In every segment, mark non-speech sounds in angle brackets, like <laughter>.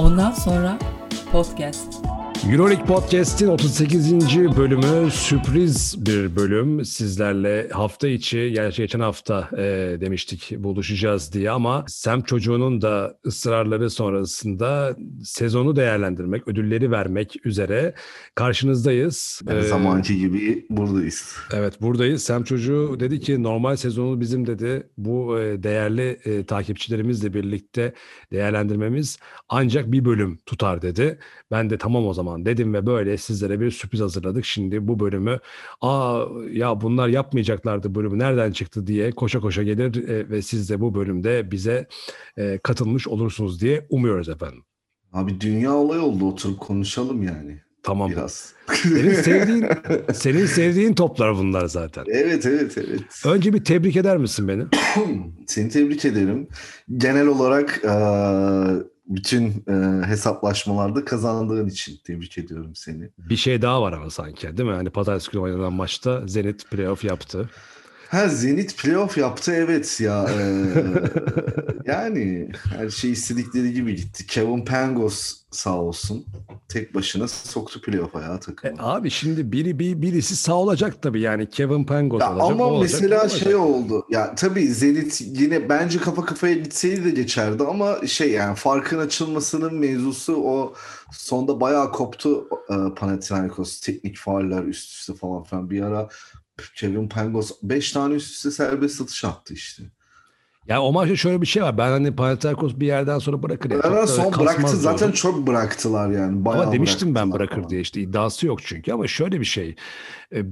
Ondan sonra podcast. Euroleague Podcast'in 38. bölümü sürpriz bir bölüm. Sizlerle hafta içi, yani geçen hafta e, demiştik buluşacağız diye ama Sem çocuğunun da ısrarları sonrasında sezonu değerlendirmek, ödülleri vermek üzere karşınızdayız. Her Ee, zamanki gibi buradayız. Evet buradayız. Sem çocuğu dedi ki normal sezonu bizim dedi bu e, değerli e, takipçilerimizle birlikte değerlendirmemiz ancak bir bölüm tutar dedi. Ben de tamam o zaman dedim ve böyle sizlere bir sürpriz hazırladık. Şimdi bu bölümü aa ya bunlar yapmayacaklardı bölümü nereden çıktı diye koşa koşa gelir e, ve siz de bu bölümde bize e, katılmış olursunuz diye umuyoruz efendim. Abi dünya olay oldu oturup konuşalım yani Tamam. biraz. Senin sevdiğin <laughs> senin sevdiğin toplar bunlar zaten. evet evet evet. Önce bir tebrik eder misin beni? <clears throat> Seni tebrik ederim. Genel olarak eee, bütün eee, hesaplaşmalarda kazandığın için tebrik ediyorum seni. Bir şey daha var ama sanki değil mi? Hani pazartesi günü oynanan maçta Zenit playoff yaptı. Ha Zenit playoff yaptı evet ya. eee, <laughs> yani her şey istedikleri gibi gitti. Kevin Pangos sağ olsun. Tek başına soktu playoff'a ya E, takımı. abi şimdi biri bir birisi sağ olacak tabii yani Kevin Pangos Ya olacak. ama olacak, mesela bu olacak. şey oldu. Ya tabii Zenit yine bence kafa kafaya gitseydi de geçerdi ama şey yani farkın açılmasının mevzusu o sonda bayağı koptu e, Panathinaikos teknik fauller üst üste falan filan bir ara Kevin Pangos 5 tane üst üste serbest atış attı işte. Ya o maçta şöyle bir şey var. Ben hani Panathinaikos bir yerden sonra bırakır. ya. Çok son bıraktı zaten diyordum. çok bıraktılar yani. Bayağı Ama demiştim ben bırakır falan. diye işte iddiası yok çünkü ama şöyle bir şey. E,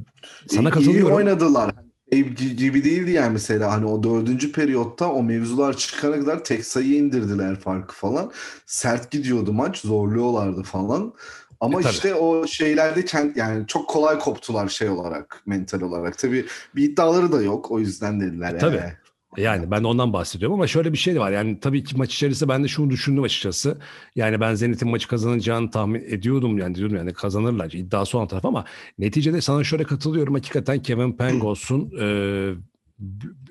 sana İyi- iyi katılıyorum. oynadılar. Şey gibi değildi yani mesela hani o dördüncü periyotta o mevzular çıkana kadar tek sayı indirdiler farkı falan. Sert gidiyordu maç zorluyorlardı falan. Ama E, tabii. işte o şeylerde kend, yani çok kolay koptular şey olarak mental olarak. Tabii bir iddiaları da yok o yüzden dediler. E, tabii. yani. Yani ben de ondan bahsediyorum ama şöyle bir şey de var. Yani tabii ki maç içerisinde ben de şunu düşündüm açıkçası. Yani ben Zenit'in maçı kazanacağını tahmin ediyordum. Yani diyordum yani kazanırlar iddiası olan taraf ama neticede sana şöyle katılıyorum. Hakikaten Kevin Pangos'un <clears throat> e,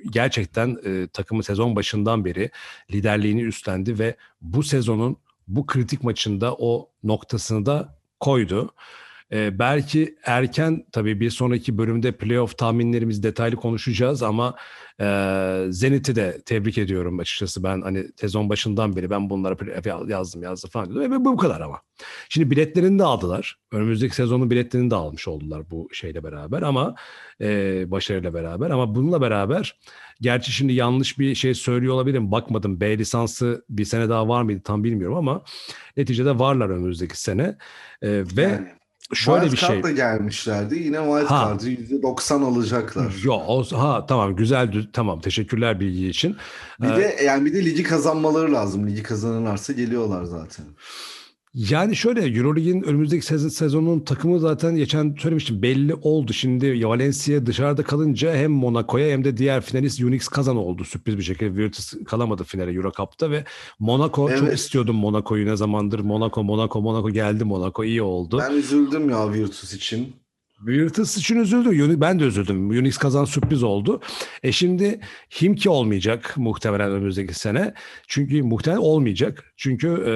gerçekten e, takımı sezon başından beri liderliğini üstlendi ve bu sezonun bu kritik maçında o noktasını da koydu. E, belki erken tabii bir sonraki bölümde playoff tahminlerimiz detaylı konuşacağız ama e, Zenit'i de tebrik ediyorum açıkçası. Ben hani sezon başından beri ben bunlara yazdım yazdım falan dedim bu bu kadar ama. Şimdi biletlerini de aldılar. Önümüzdeki sezonun biletlerini de almış oldular bu şeyle beraber ama e, başarıyla beraber ama bununla beraber gerçi şimdi yanlış bir şey söylüyor olabilirim. Bakmadım B lisansı bir sene daha var mıydı tam bilmiyorum ama neticede varlar önümüzdeki sene. E, ve Yani şöyle bir şey. Card'la gelmişlerdi. Yine wild Ha. card'ı %90 alacaklar. Yo, o, ha tamam güzel tamam teşekkürler bilgi için. Bir de yani bir de ligi kazanmaları lazım. Ligi kazanırlarsa geliyorlar zaten. Yani şöyle Euroleague'in önümüzdeki sezon, sezonun takımı zaten geçen söylemiştim belli oldu. Şimdi Valencia dışarıda kalınca hem Monaco'ya hem de diğer finalist Unix kazan oldu sürpriz bir şekilde. Virtus kalamadı finale Euro Cup'ta ve Monaco çok Evet. istiyordum Monaco'yu ne zamandır. Monaco Monaco Monaco geldi Monaco iyi oldu. Ben üzüldüm ya Virtus için. Virtus için üzüldüm. Uni- Ben de üzüldüm. Unix kazan sürpriz oldu. E şimdi Himki olmayacak muhtemelen önümüzdeki sene. Çünkü muhtemelen olmayacak. Çünkü e,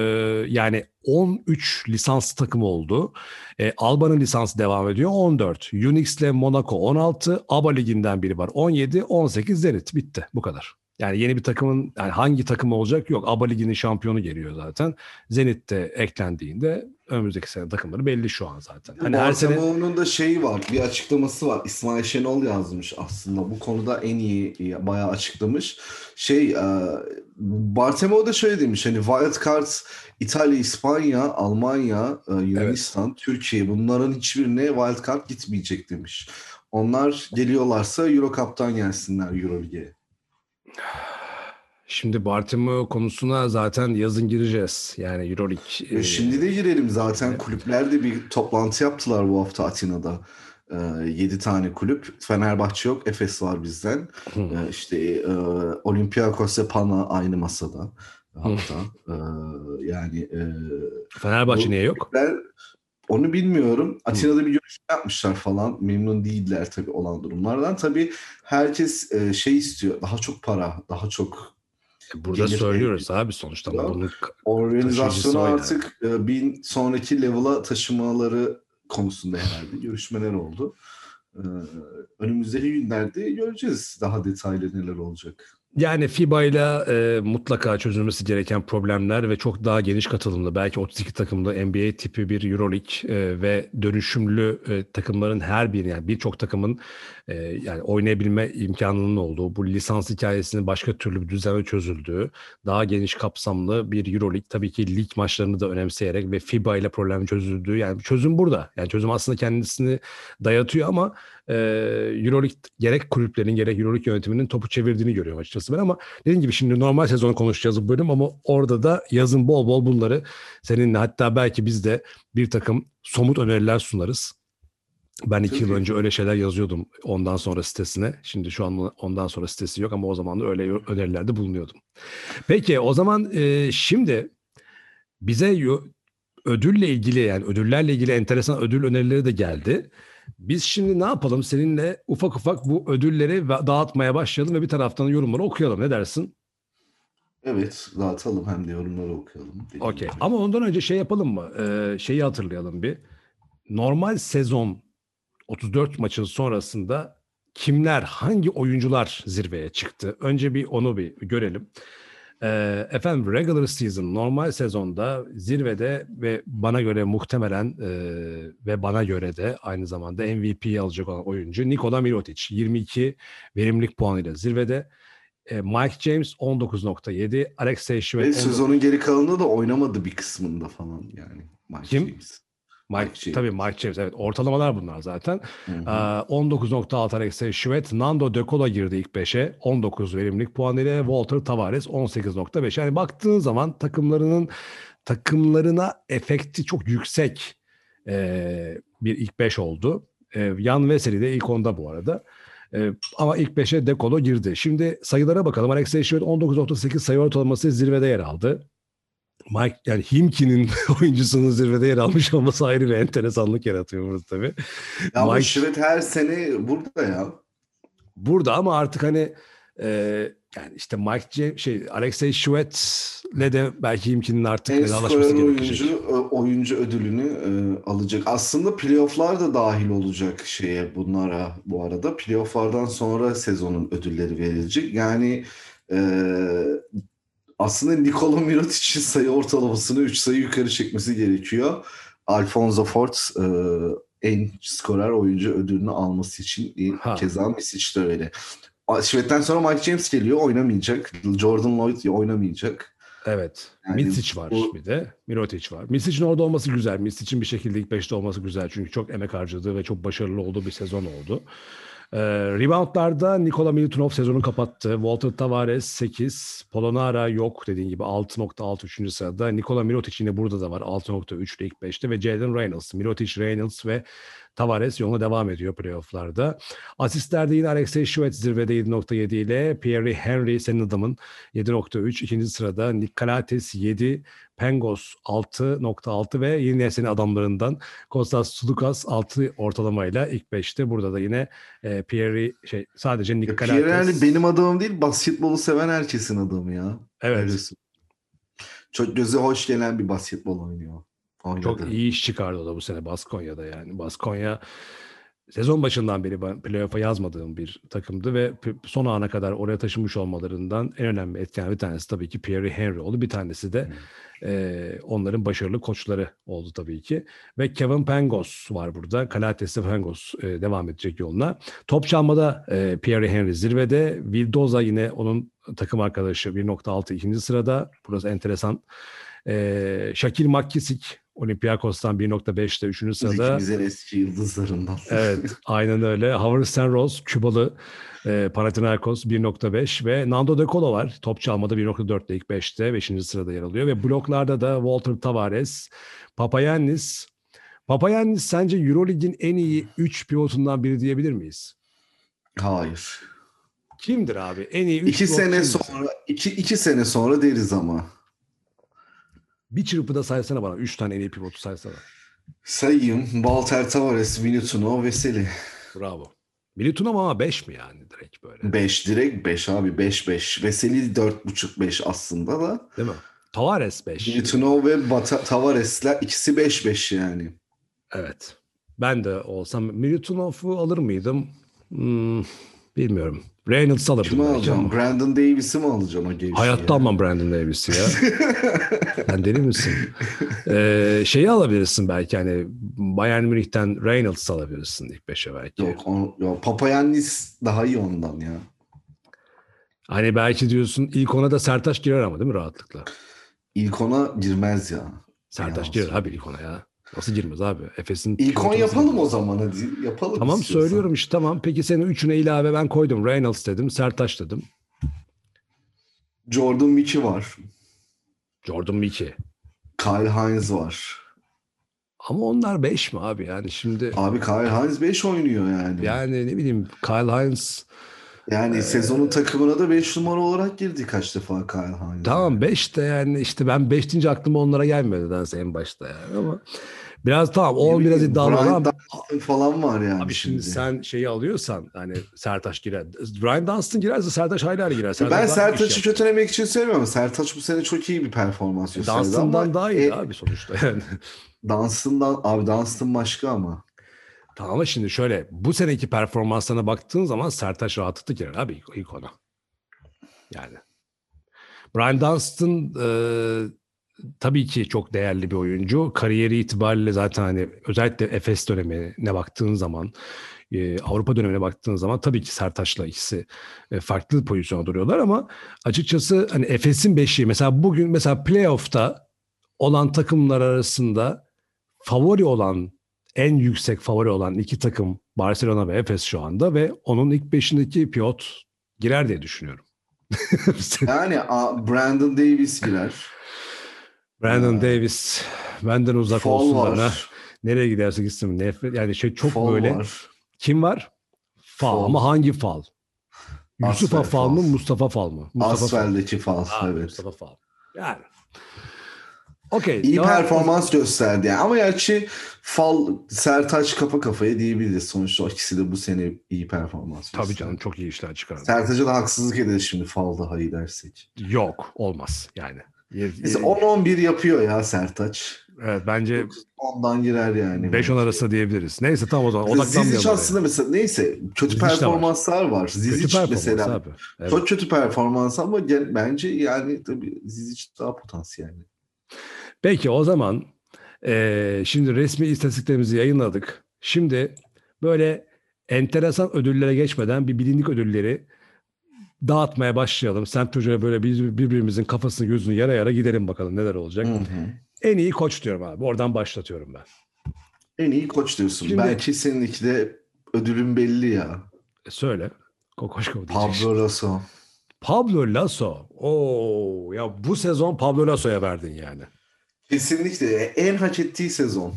yani 13 lisans takımı oldu. E, Alba'nın lisansı devam ediyor 14. Unix ile Monaco 16. ABA liginden biri var 17. 18 Zenit. Bitti. Bu kadar. Yani yeni bir takımın yani hangi takım olacak yok. ABA liginin şampiyonu geliyor zaten. Zenit de eklendiğinde önümüzdeki sene takımları belli şu an zaten. Hani her sene da şeyi var, bir açıklaması var. İsmail Şenol yazmış aslında. Bu konuda en iyi bayağı açıklamış. Şey, e, Bartomeu da şöyle demiş. Hani wild cards İtalya, İspanya, Almanya, e, Yunanistan, Türkiye bunların hiçbirine wild card gitmeyecek demiş. Onlar geliyorlarsa Euro Cup'tan gelsinler Euroleague'e. Şimdi Bartomeu konusuna zaten yazın gireceğiz. Yani Euroleague. E, şimdi de girelim zaten. Kulüpler de bir toplantı yaptılar bu hafta Atina'da. 7 tane kulüp. Fenerbahçe yok. Efes var bizden. Ee, işte e, Olympiakos ve Pana aynı masada. Hatta. Ee, yani e, Fenerbahçe niye yok? kulüpler- onu bilmiyorum. Atina'da bir görüşme yapmışlar falan. Memnun değiller tabii olan durumlardan. Tabii herkes e, şey istiyor. Daha çok para, daha çok Burada Gelir- söylüyoruz abi sonuçta. Bunun Organizasyonu o yani. artık e, bir sonraki level'a taşımaları konusunda herhalde görüşmeler oldu. Ee, önümüzdeki günlerde göreceğiz daha detaylı neler olacak. Yani FIBA ile e, mutlaka çözülmesi gereken problemler ve çok daha geniş katılımlı belki 32 takımlı NBA tipi bir EuroLeague e, ve dönüşümlü e, takımların her biri yani birçok takımın e, yani oynayabilme imkanının olduğu bu lisans hikayesinin başka türlü bir düzenle çözüldüğü daha geniş kapsamlı bir EuroLeague tabii ki lig maçlarını da önemseyerek ve FIBA ile problem çözüldüğü yani çözüm burada. Yani çözüm aslında kendisini dayatıyor ama e, EuroLeague gerek kulüplerin gerek EuroLeague yönetiminin topu çevirdiğini görüyorum açıkçası ben ama dediğim gibi şimdi normal sezonu konuşacağız bu bölüm ama orada da yazın bol bol bunları seninle hatta belki biz de bir takım somut öneriler sunarız. Ben iki yıl önce öyle şeyler yazıyordum ondan sonra sitesine. Şimdi şu an ondan sonra sitesi yok ama o zaman da öyle önerilerde bulunuyordum. Peki o zaman e, şimdi bize ödülle ilgili yani ödüllerle ilgili enteresan ödül önerileri de geldi. Biz şimdi ne yapalım seninle ufak ufak bu ödülleri dağıtmaya başlayalım ve bir taraftan yorumları okuyalım. Ne dersin? Evet dağıtalım hem de yorumları okuyalım. Okey. Ama ondan önce şey yapalım mı? Ee, şeyi hatırlayalım bir. Normal sezon 34 maçın sonrasında kimler, hangi oyuncular zirveye çıktı? Önce bir onu bir görelim. Ee, efendim regular season normal sezonda zirvede ve bana göre muhtemelen e, ve bana göre de aynı zamanda MVP'yi alacak olan oyuncu Nikola Mirotic 22 verimlilik puanıyla zirvede. E, Mike James 19.7, Alexey Ve Şivet sezonun geri kalanında da oynamadı bir kısmında falan yani. Mike Kim? James. Mike, James. tabii Mike James evet ortalamalar bunlar zaten. Hı hı. Ee, 19.6 Alexey Şivet, Nando De Cola girdi ilk 5'e 19 verimlilik puan ile Walter Tavares 18.5. Yani baktığın zaman takımlarının takımlarına efekti çok yüksek ee, bir ilk 5 oldu. Ee, Yan Veseli de ilk 10'da bu arada. Ee, ama ilk 5'e De Colo girdi. Şimdi sayılara bakalım. Alexey Şivet 19.8 sayı ortalaması zirvede yer aldı. Mike yani Himki'nin <laughs> oyuncusunun zirvede yer almış olması ayrı bir enteresanlık yaratıyor burada tabii. Ya Mike- Şivet her sene burada ya. Burada ama artık hani e, yani işte Mike James, şey Alexey Şivet'le de belki Himki'nin artık En vedalaşması gerekecek. oyuncu, ö- oyuncu ödülünü e, alacak. Aslında playofflar da dahil olacak şeye bunlara bu arada. Playofflardan sonra sezonun ödülleri verilecek. Yani e, aslında Nikola Mirotic'in sayı ortalamasını 3 sayı yukarı çekmesi gerekiyor. Alfonso Forts e, en skorer oyuncu ödülünü alması için Ha. keza Misic de öyle. Şivet'ten sonra Mike James geliyor oynamayacak. Jordan Lloyd oynamayacak. Evet. Yani Misic var bu- bir de. Mirotic var. Misic'in orada olması güzel. Misic'in bir şekilde ilk 5'te olması güzel. Çünkü çok emek harcadığı ve çok başarılı olduğu bir sezon oldu. Ee, reboundlarda Nikola Milutinov sezonu kapattı. Walter Tavares 8. Polonara yok dediğin gibi 6.6 3. sırada. Nikola Mirotic yine burada da var 6.3 ile ilk 5'te ve Jalen Reynolds. Mirotic, Reynolds ve Tavares yoluna devam ediyor playofflarda. Asistlerde yine Alexey Şivet zirvede 7.7 ile Pierre Henry senin adamın 7.3. ikinci sırada Nick Kalates 7, Pengos 6.6 ve yine senin adamlarından Kostas Sulukas 6 ortalamayla ilk 5'te. Burada da yine e, Pierre şey sadece Nick Ya Pierre. Henry benim adamım değil, basketbolu seven herkesin adamı ya. Evet. Öylesin. Çok göze hoş gelen bir basketbol oynuyor. Oynadı. Çok iyi iş çıkardı o da bu sene Baskonya'da yani. Baskonya sezon başından beri ben playoff'a yazmadığım bir takımdı ve son ana kadar oraya taşımış olmalarından en önemli etken bir tanesi tabii ki Pierre Henry oldu. Bir tanesi de e, onların başarılı koçları oldu tabii ki. Ve Kevin Pangos var burada. Kalates ve Pangos e, devam edecek yoluna. Top çalmada e, Pierre Henry zirvede. Vildoza yine onun takım arkadaşı 1.6 ikinci sırada. Burası enteresan. E, Şakir Makkisik Olympiakos'tan 1.5'te 3. sırada. İkimizin eski yıldızlarından. Evet, <laughs> aynen öyle. Howard Stenrose, Kübalı e, Panathinaikos 1.5 ve Nando De Colo var. Top çalmada 1.4'te ilk 5'te 5. sırada yer alıyor ve bloklarda da Walter Tavares, Papayannis. Papayannis sence EuroLeague'in en iyi 3 pivotundan biri diyebilir miyiz? Hayır. Kimdir abi? En iyi 3 İki sene sonra, iki, iki sene sonra deriz ama. Bir çırpıda saysana bana. 3 tane en iyi pivotu saysana. Sayayım. Walter Tavares, Milutinov, Veseli. Bravo. Militunov ama 5 mi yani direkt böyle? 5 direkt 5 abi 5 5. Veseli 4.5 5 aslında da. Değil mi? Tavares 5. Militunov ve Bata- Tavares'ler ikisi 5 5 yani. Evet. Ben de olsam Milutinov'u alır mıydım? Hmm, bilmiyorum. Reynolds alırdım. Kimi ama. Brandon Davis'i mi alacağım o gevşeyi? Hayatta almam Brandon Davis'i ya. <laughs> Sen deli misin? Ee, şeyi alabilirsin belki hani Bayern Münih'ten Reynolds alabilirsin ilk beşe belki. Yok, o, yok. Papayannis daha iyi ondan ya. Hani belki diyorsun ilk ona da Sertaç girer ama değil mi rahatlıkla? İlk ona girmez ya. Sertaç Ya, girer abi ilk ona ya. Nasıl girmez abi? Efes'in İlk on ortalaması- yapalım o zaman hadi. Yapalım Tamam istiyorsan. söylüyorum işte tamam. Peki senin üçüne ilave ben koydum. Reynolds dedim, Sertaç dedim. Jordan Mickey var. Jordan Mickey. Kyle Hines var. Ama onlar 5 mi abi yani şimdi Abi Kyle Hines 5 oynuyor yani. yani ne bileyim Kyle Hines Yani sezonun takımına da 5 numara olarak girdi kaç defa Kyle Hines. tamam 5 de yani işte ben 5 deyince aklıma onlara gelmedi nedense en başta yani ama biraz tamam o Ne biraz iddialı Brian ama falan var yani. abi şimdi sen şeyi alıyorsan hani Sertaç girer. Ryan Dunstan girerse Sertaç hala girer. Sertaç ben Sertaç'ı kötülemek için söylemiyorum. Sertaç bu sene çok iyi bir performans gösterdi Dunstan'dan daha iyi e, abi sonuçta yani. <laughs> Dunstan'dan abi Dunstan başka ama. Tamam ama şimdi şöyle bu seneki performanslarına baktığın zaman Sertaç rahatlıkla girer abi ilk, ilk ona. Yani. Brian Dunstan e, tabii ki çok değerli bir oyuncu. Kariyeri itibariyle zaten hani özellikle Efes dönemine baktığın zaman e, Avrupa dönemine baktığın zaman tabii ki Sertaç'la ikisi e, farklı pozisyona duruyorlar ama açıkçası hani Efes'in beşiği mesela bugün mesela playoff'ta olan takımlar arasında favori olan en yüksek favori olan iki takım Barcelona ve Efes şu anda ve onun ilk beşindeki pivot girer diye düşünüyorum. <laughs> Yani Brandon Davis girer. Brandon. Davis benden uzak ha. var. Nereye giderse gitsin nefret yani şey çok Fall böyle var. kim var? Fal ama hangi fal? Yusuf Asfer Fal mı. Mustafa Fal mı? Mustafa Fal. Asfel'deki fal. Ha, evet. Mustafa Fal. Yani. Okey. İyi devam- performans gösterdi yani. Ama gerçi Fal, Sertaç kafa kafaya diyebiliriz. Sonuçta ikisi de bu sene iyi performans Tabii gösterdi. canım çok iyi işler çıkardı. Sertaç'a da haksızlık ederiz şimdi Fal daha iyi dersek. Yok olmaz yani. Ye- 10-11 yapıyor ya Sertaç. Evet bence Ondan girer yani. 5-10 arasında diyebiliriz. Neyse tamam o zaman Zizic odaklanmayalım. oraya. aslında mesela neyse kötü Zizic var. performanslar var. Kötü Zizic performans mesela abi. Evet. çok kötü performans ama gel- bence yani tabii Zizic daha potansiyelli. Peki o zaman eee, şimdi resmi istatistiklerimizi yayınladık. Şimdi böyle enteresan ödüllere geçmeden bir bilindik ödülleri dağıtmaya başlayalım. Semt Hoca'ya böyle bir, birbirimizin kafasını gözünü yara yara gidelim bakalım neler olacak. Hı hı. En iyi koç diyorum abi. Oradan başlatıyorum ben. En iyi koç diyorsun. Şimdi- Belki seninki de ödülün belli ya. E, söyle. Kokoşko. Pablo Lasso. Pablo Lasso. Oo ya bu sezon Pablo Lasso'ya verdin yani. Kesinlikle en hak ettiği sezon.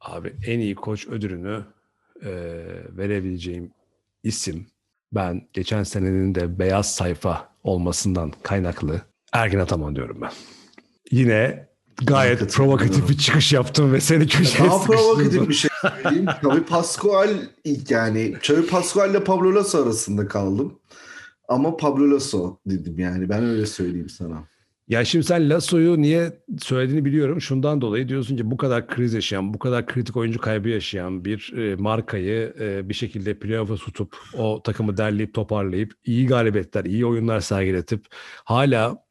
Abi en iyi koç ödülünü e, verebileceğim isim ben geçen senenin de beyaz sayfa olmasından kaynaklı Ergin Ataman diyorum ben. Yine gayet Katılıyorum. provokatif bir çıkış yaptım ve seni köşeye Daha provokatif bir şey söyleyeyim. Xavi Pascual ilk yani. Xavi Pascual ile Pablo Lasso arasında kaldım. Ama Pablo Lasso dedim yani. Ben öyle söyleyeyim sana. Ya şimdi sen Lasso'yu niye söylediğini biliyorum. Şundan dolayı diyorsun ki bu kadar kriz yaşayan, bu kadar kritik oyuncu kaybı yaşayan bir e, markayı e, bir şekilde playoff'a tutup o takımı derleyip toparlayıp iyi galibiyetler, iyi oyunlar sergiletip hala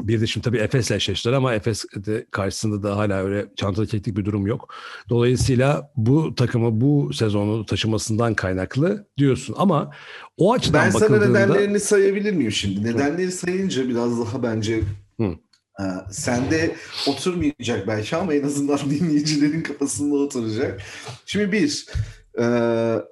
bir de şimdi tabii Efes'le eşleştiler ama Efes de karşısında da hala öyle çantada keklik bir durum yok. Dolayısıyla bu takımı bu sezonu taşımasından kaynaklı diyorsun ama o açıdan Ben sana bakıldığında nedenlerini sayabilir miyim şimdi? Nedenleri sayınca biraz daha bence Hı. e, sende oturmayacak belki ama en azından <laughs> dinleyicilerin kafasında oturacak. Şimdi bir, e,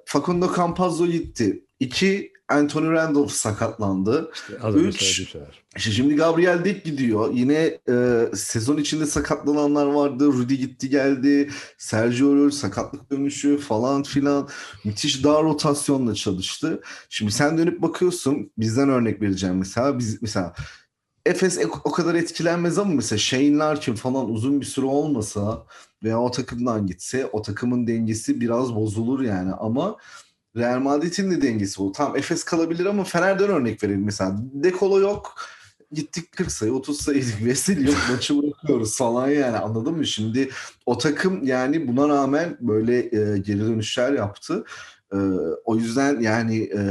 Facundo Campazzo gitti. İki, Anthony Randolph sakatlandı. önce Üç. İşte şimdi Gabriel Deck gidiyor. Yine e, sezon içinde sakatlananlar vardı. Rudy gitti geldi. Sergio Llull sakatlık dönüşü falan filan. Müthiş dar rotasyonla çalıştı. Şimdi sen dönüp bakıyorsun. Bizden örnek vereceğim mesela. Biz mesela Efes o kadar etkilenmez ama mesela Shane Larkin falan uzun bir süre olmasa veya o takımdan gitse o takımın dengesi biraz bozulur yani ama Real Madrid'in de dengesi o. Tamam Efes kalabilir ama Fener'den örnek verelim mesela. Dekolo yok. Gittik 40 sayı 30 sayıydık. <laughs> Vesel yok maçı bırakıyoruz falan yani anladın mı? Şimdi o takım yani buna rağmen böyle e, geri dönüşler yaptı. E, o yüzden yani e,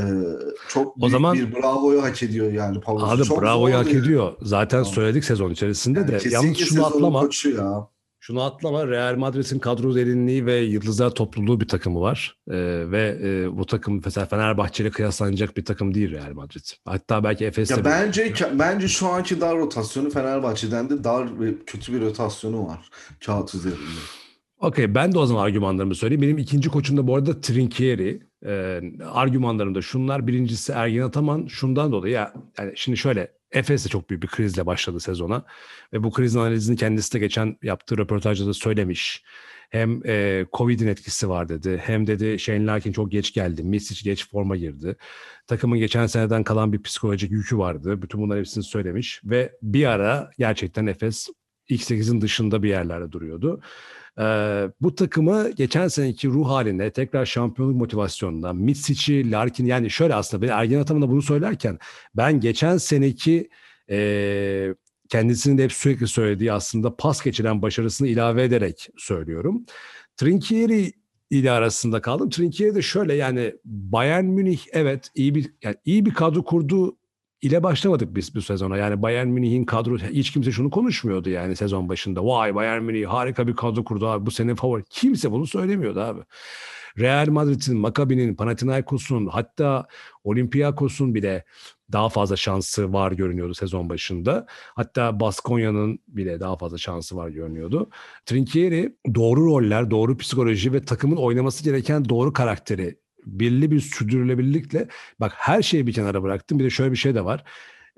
çok büyük O zaman- bir bravoyu hak ediyor yani Pavlos. Abi Çok bravoyu hak değil. ediyor. Zaten Tamam. söyledik sezon içerisinde Yani de. Yalnız şunu atlama. ya. Şunu atlama. Real Madrid'in kadro derinliği ve yıldızlar topluluğu bir takımı var. Ee, ve e, bu takım mesela Fenerbahçe ile kıyaslanacak bir takım değil Real Madrid. Hatta belki Efes'te Ya bence bence şu anki dar rotasyonu Fenerbahçe'den de dar ve kötü bir rotasyonu var kağıt üzerinde. Okey ben de o zaman argümanlarımı söyleyeyim. Benim ikinci koçum da bu arada Trinkieri. Ee, argümanlarım da şunlar. Birincisi Ergin Ataman şundan dolayı ya yani şimdi şöyle Efes de çok büyük bir krizle başladı sezona. Ve bu krizin analizini kendisi de geçen yaptığı röportajda da söylemiş. Hem e, Covid'in etkisi var dedi. Hem dedi Shane Larkin çok geç geldi. Misic geç forma girdi. Takımın geçen seneden kalan bir psikolojik yükü vardı. Bütün bunların hepsini söylemiş. Ve bir ara gerçekten Efes ilk 8'in dışında bir yerlerde duruyordu. Ee, bu takımı geçen seneki ruh haline tekrar şampiyonluk motivasyonuna Mitsic'i, Larkin yani şöyle aslında ben Ergen Ataman'a bunu söylerken ben geçen seneki e, kendisinin de hep sürekli söylediği aslında pas geçiren başarısını ilave ederek söylüyorum. Trinkieri ile arasında kaldım. Trinkieri de şöyle yani Bayern Münih evet iyi bir yani iyi bir kadro kurdu ile başlamadık biz bu sezona. Yani Bayern Münih'in kadro hiç kimse şunu konuşmuyordu yani sezon başında. Vay Bayern Münih harika bir kadro kurdu abi bu senin favori. Kimse bunu söylemiyordu abi. Real Madrid'in, Maccabi'nin, Panathinaikos'un hatta Olympiakos'un bile daha fazla şansı var görünüyordu sezon başında. Hatta Baskonya'nın bile daha fazla şansı var görünüyordu. Trinkieri doğru roller, doğru psikoloji ve takımın oynaması gereken doğru karakteri belli bir sürdürülebilirlikle bak her şeyi bir kenara bıraktım. Bir de şöyle bir şey de var.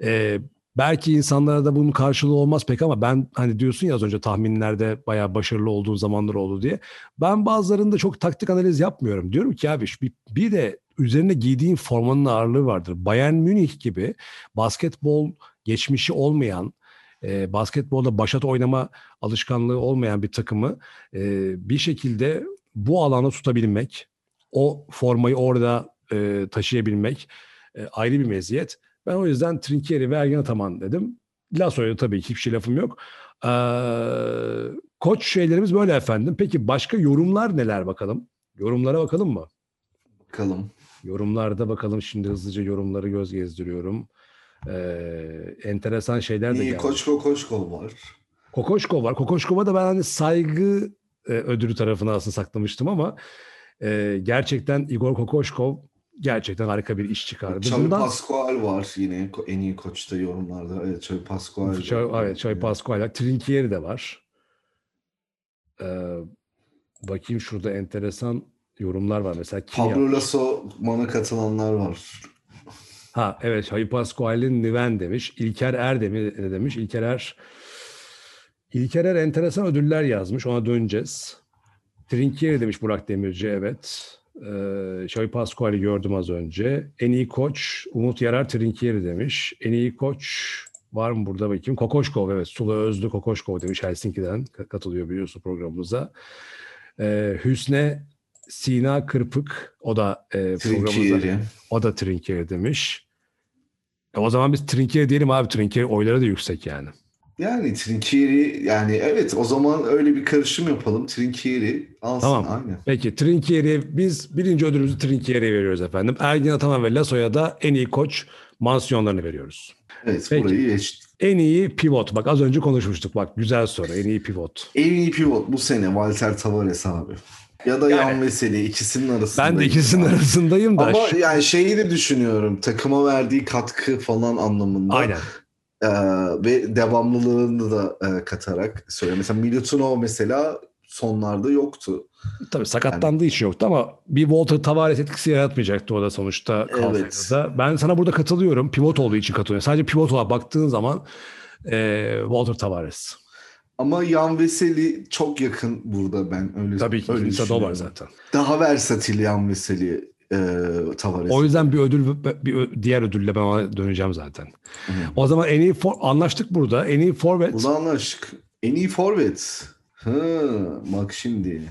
Ee, belki insanlara da bunun karşılığı olmaz pek ama ben hani diyorsun ya az önce tahminlerde bayağı başarılı olduğun zamanlar oldu diye. Ben bazılarında çok taktik analiz yapmıyorum. Diyorum ki abi bir, bir de üzerine giydiğin formanın ağırlığı vardır. Bayern Münih gibi basketbol geçmişi olmayan e, basketbolda başat oynama alışkanlığı olmayan bir takımı e, bir şekilde bu alana tutabilmek, o formayı orada e, taşıyabilmek e, ayrı bir meziyet. Ben o yüzden Trinkieri ve Ergen Ataman dedim. Lasso'ya tabii ki hiçbir şey lafım yok. Ee, koç şeylerimiz böyle efendim. Peki başka yorumlar neler bakalım? Yorumlara bakalım mı? Bakalım. Yorumlarda bakalım şimdi hızlıca yorumları göz gezdiriyorum. Ee, enteresan şeyler de İyi geldi. Koçko Koçko var. Kokoşkov var. Kokoşkov'a da ben hani saygı e, ödülü tarafına aslında saklamıştım ama e, gerçekten Igor Kokoşkov gerçekten harika bir iş çıkardı. Xavi Bundan Pascual var yine en iyi koçta yorumlarda. Evet Xavi Pascual. Xavi- evet, Xavi Pascual, Trinkieri de var. Ee, bakayım şurada enteresan yorumlar var. Mesela kim yapmış? Pablo Lasso bana katılanlar var. Ha evet Xavi Pascual'in Niven demiş. İlker Er de demiş? İlker Er İlker Er enteresan ödüller yazmış. Ona döneceğiz. Trinkieri demiş Burak Demirci evet. Ee, Xavi Pascual'i gördüm az önce. En iyi koç Umut Yarar Trinkieri demiş. En iyi koç var mı burada bakayım? Kokoşkov evet. Sula Özlü Kokoşkov demiş Helsinki'den Ka- katılıyor biliyorsun programımıza. Ee, Hüsne Sina Kırpık o da e, programımıza o da Trinkieri demiş. E o zaman biz Trinkieri diyelim abi. Trinkieri oyları da yüksek yani. Yani Trinkieri yani evet o zaman öyle bir karışım yapalım. Trinkieri alsın Tamam. aynen. Peki Trinkieri biz birinci ödülümüzü Trinkieri'ye veriyoruz efendim. Ergin Ataman ve Lasso'ya da en iyi koç mansiyonlarını veriyoruz. Evet Peki. burayı geçtik. En iyi pivot. Bak az önce konuşmuştuk. Bak güzel soru. En iyi pivot. En iyi pivot bu sene Walter Tavares abi. Ya da Yani- Yan Veseli ikisinin arasında. Ben de ikisinin arasındayım da. Ama yani şeyi de düşünüyorum. Takıma verdiği katkı falan anlamında. Aynen. Ee, ve devamlılığını da e, katarak söylüyorum. Mesela Milutinov mesela sonlarda yoktu. Tabii sakatlandığı için yoktu ama bir Walter Tavares etkisi yaratmayacaktı o da sonuçta Evet. da. Ben sana burada katılıyorum. Pivot olduğu için katılıyorum. Sadece pivot olarak baktığın zaman e, Walter Tavares. Ama Yan Veseli çok yakın burada ben öyle Tabii ki öyle düşünüyorum. zaten. Daha versatil Yan Veseli. E, Tavares. O yüzden bir ödül bir diğer ödülle ben ona döneceğim zaten. Hı. O zaman en iyi for, anlaştık burada. En iyi forvet. Burada anlaştık. En iyi forvet. Hı, bak şimdi.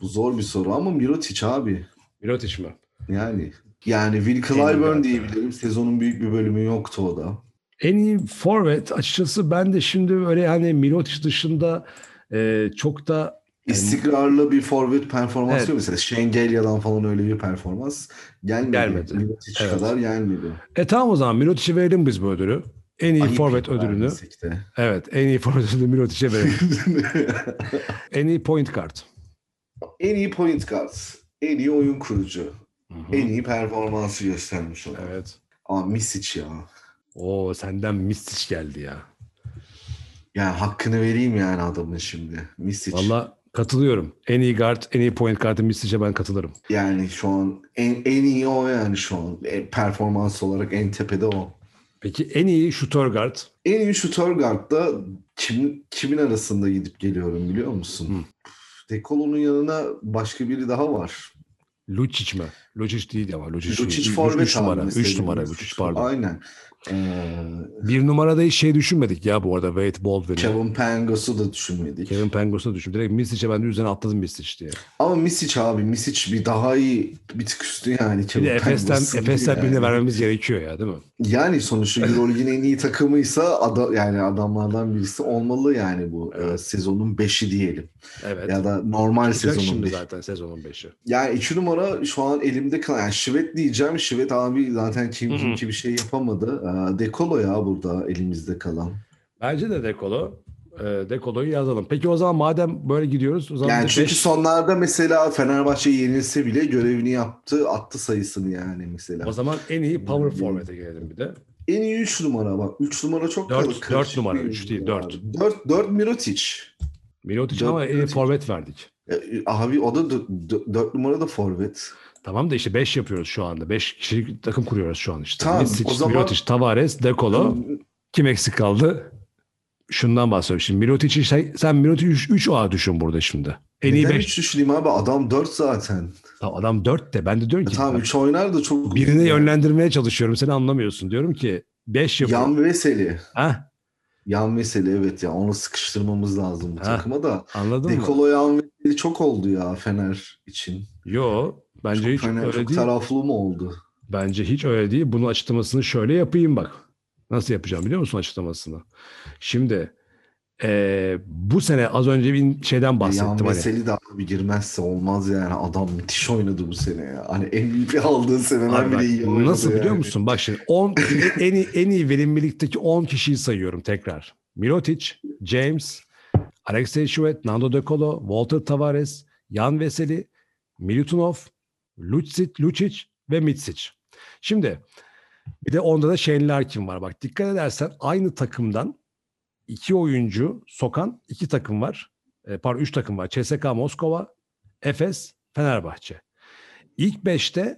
Bu zor bir soru ama Mirotic abi. Mirotic mi? Yani yani Will Clyburn diyebilirim. Sezonun büyük bir bölümü yoktu o da. En iyi forvet açıkçası ben de şimdi öyle hani Mirotic dışında e, çok da İstikrarlı bir forvet performansı Evet. yok. Mesela Şengelya'dan falan öyle bir performans gelmedi. Gelmedi. Mirotic Evet. kadar gelmedi. E tamam o zaman Mirotic'e verelim biz bu ödülü. En iyi Ayıp forvet ödülünü. de. Evet en iyi forvet ödülünü Mirotic'e verelim. <laughs> en iyi point guard. en iyi point guard. En iyi oyun kurucu. Hı hı. En iyi performansı göstermiş olan. Evet. Ama Misic ya. Oo senden Mistic geldi ya. Yani hakkını vereyim yani adamın şimdi. Misic. Valla katılıyorum. En iyi guard, en iyi point guard'ı Mistic'e ben katılırım. Yani şu an en, en iyi o yani şu an. E, performans olarak en tepede o. Peki en iyi shooter guard? En iyi şutör guard'da kim, kimin arasında gidip geliyorum biliyor musun? Hı. Dekolo'nun yanına başka biri daha var. Lucic mi? Lucic değil. Lucic değil. Üç- forvet üç numara. abi 3 mesela. numara Lucic pardon. Aynen. Ee, Bir numarada hiç şey düşünmedik ya bu arada Wade Baldwin'i. Kevin, Pangos'u da düşünmedik. Kevin Pangos'u düşün. Direkt Mistic'e ben de üzerine atladım Mistic diye. Ama Misic abi Misic bir daha iyi bir tık üstü yani. Bir Kevin de Efes'ten, Efes'ten birine yani. vermemiz gerekiyor ya değil mi? Yani sonuçta <laughs> Euroleague'in en iyi takımıysa ada, yani adamlardan birisi olmalı yani bu Evet. e, sezonun 5'i diyelim. Evet. Ya da normal Çıkacak sezonun şimdi 5'i. zaten sezonun 5'i. Yani 2 numara şu an elimde kalan. Yani Şivet diyeceğim. Şivet abi zaten kim kim ki bir şey yapamadı. Ee, Dekolo ya burada elimizde kalan. Bence de Dekolo. E, Dekolo'yu yazalım. Peki o zaman madem böyle gidiyoruz o zaman Yani çünkü beş- sonlarda mesela Fenerbahçe yenilse bile görevini yaptı. Attı sayısını yani mesela. o zaman en iyi power Yani- forward'e gelelim bir de. En iyi 3 numara bak. 3 numara çok Dört- karışık dört numara, bir üç değil, numara dört. abi. Dört, dört Mirotic. Mirotic ama en iyi forvet verdik. E, Abi o da dö- dö- 4 numara da forvet. Tamam da işte 5 yapıyoruz şu anda. 5 kişilik takım kuruyoruz şu an işte. Tamam, Misic, o zaman- Mirotic, Tavares, Dekolo. Kim eksik kaldı? Şundan bahsediyorum şimdi. Mirotic'i sen, sen Mirotic'i 3 A düşün burada şimdi. En iyi Neden 5. üç düşüneyim abi? Adam 4 zaten. Adam 4 de. Ben de diyorum E, ki tamam 3 oynar da çok... birini yönlendirmeye çalışıyorum. Seni anlamıyorsun. Diyorum ki 5 yapıyorum. Yan Veseli. Ha, Yan Veseli evet ya onu sıkıştırmamız lazım bu Ha. takıma da. anladın mı? Dekolo Yan Veseli çok oldu ya Fener için. Yo. Bence çok hiç Fener, öyle çok değil. taraflı mı oldu? Bence hiç öyle değil. Bunun açıklamasını şöyle yapayım bak. Nasıl yapacağım biliyor musun açıklamasını? Şimdi eee, bu sene az önce bir şeyden Yan bahsettim. Hani. Veseli de abi girmezse olmaz yani. Adam müthiş oynadı bu sene ya. Hani MVP aldığı seneler bile iyi oynadı nasıl biliyor yani. musun? Bak şimdi 10 en iyi en iyi verimlilikteki 10 kişiyi sayıyorum tekrar. Mirotic, James, Alexei Şuvet, Nando De Colo, Walter Tavares, Jan Veseli, Milutinov, Lucic, ve Mitsic. Şimdi bir de onda da Shane Larkin var. Bak dikkat edersen aynı takımdan iki oyuncu sokan iki takım var. E, pardon üç takım var. CSKA Moskova, Efes, Fenerbahçe. İlk beşte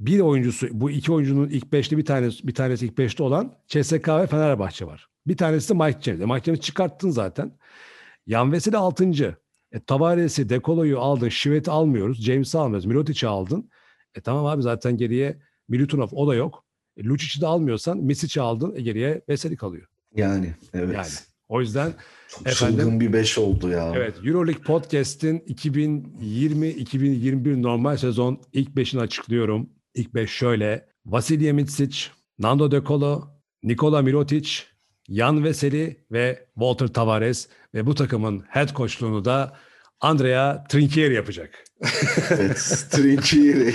bir oyuncusu bu iki oyuncunun ilk beşte bir tanesi bir tanesi ilk beşte olan CSK ve Fenerbahçe var. Bir tanesi de Mike James. E, Mike James'i çıkarttın zaten. Yan Veseli altıncı. E, Tavares'i, Dekolo'yu aldın. Şivet'i almıyoruz. James'i almıyoruz. Mirotic'i aldın. E tamam abi zaten geriye Milutinov o da yok. E, Lucic'i de almıyorsan Misic'i aldın. E, geriye Veseli kalıyor. Yani evet. Yani. O yüzden Çok Efendim? çılgın bir 5 oldu ya. Evet, Euroleague Podcast'in 2020-2021 normal sezon ilk 5'ini açıklıyorum. İlk 5 şöyle. Vasilya Mitsic, Nando De Colo, Nikola Mirotic, Jan Veseli ve Walter Tavares ve bu takımın head coachluğunu da Andrea Trinchieri yapacak. Evet. Trinkieri.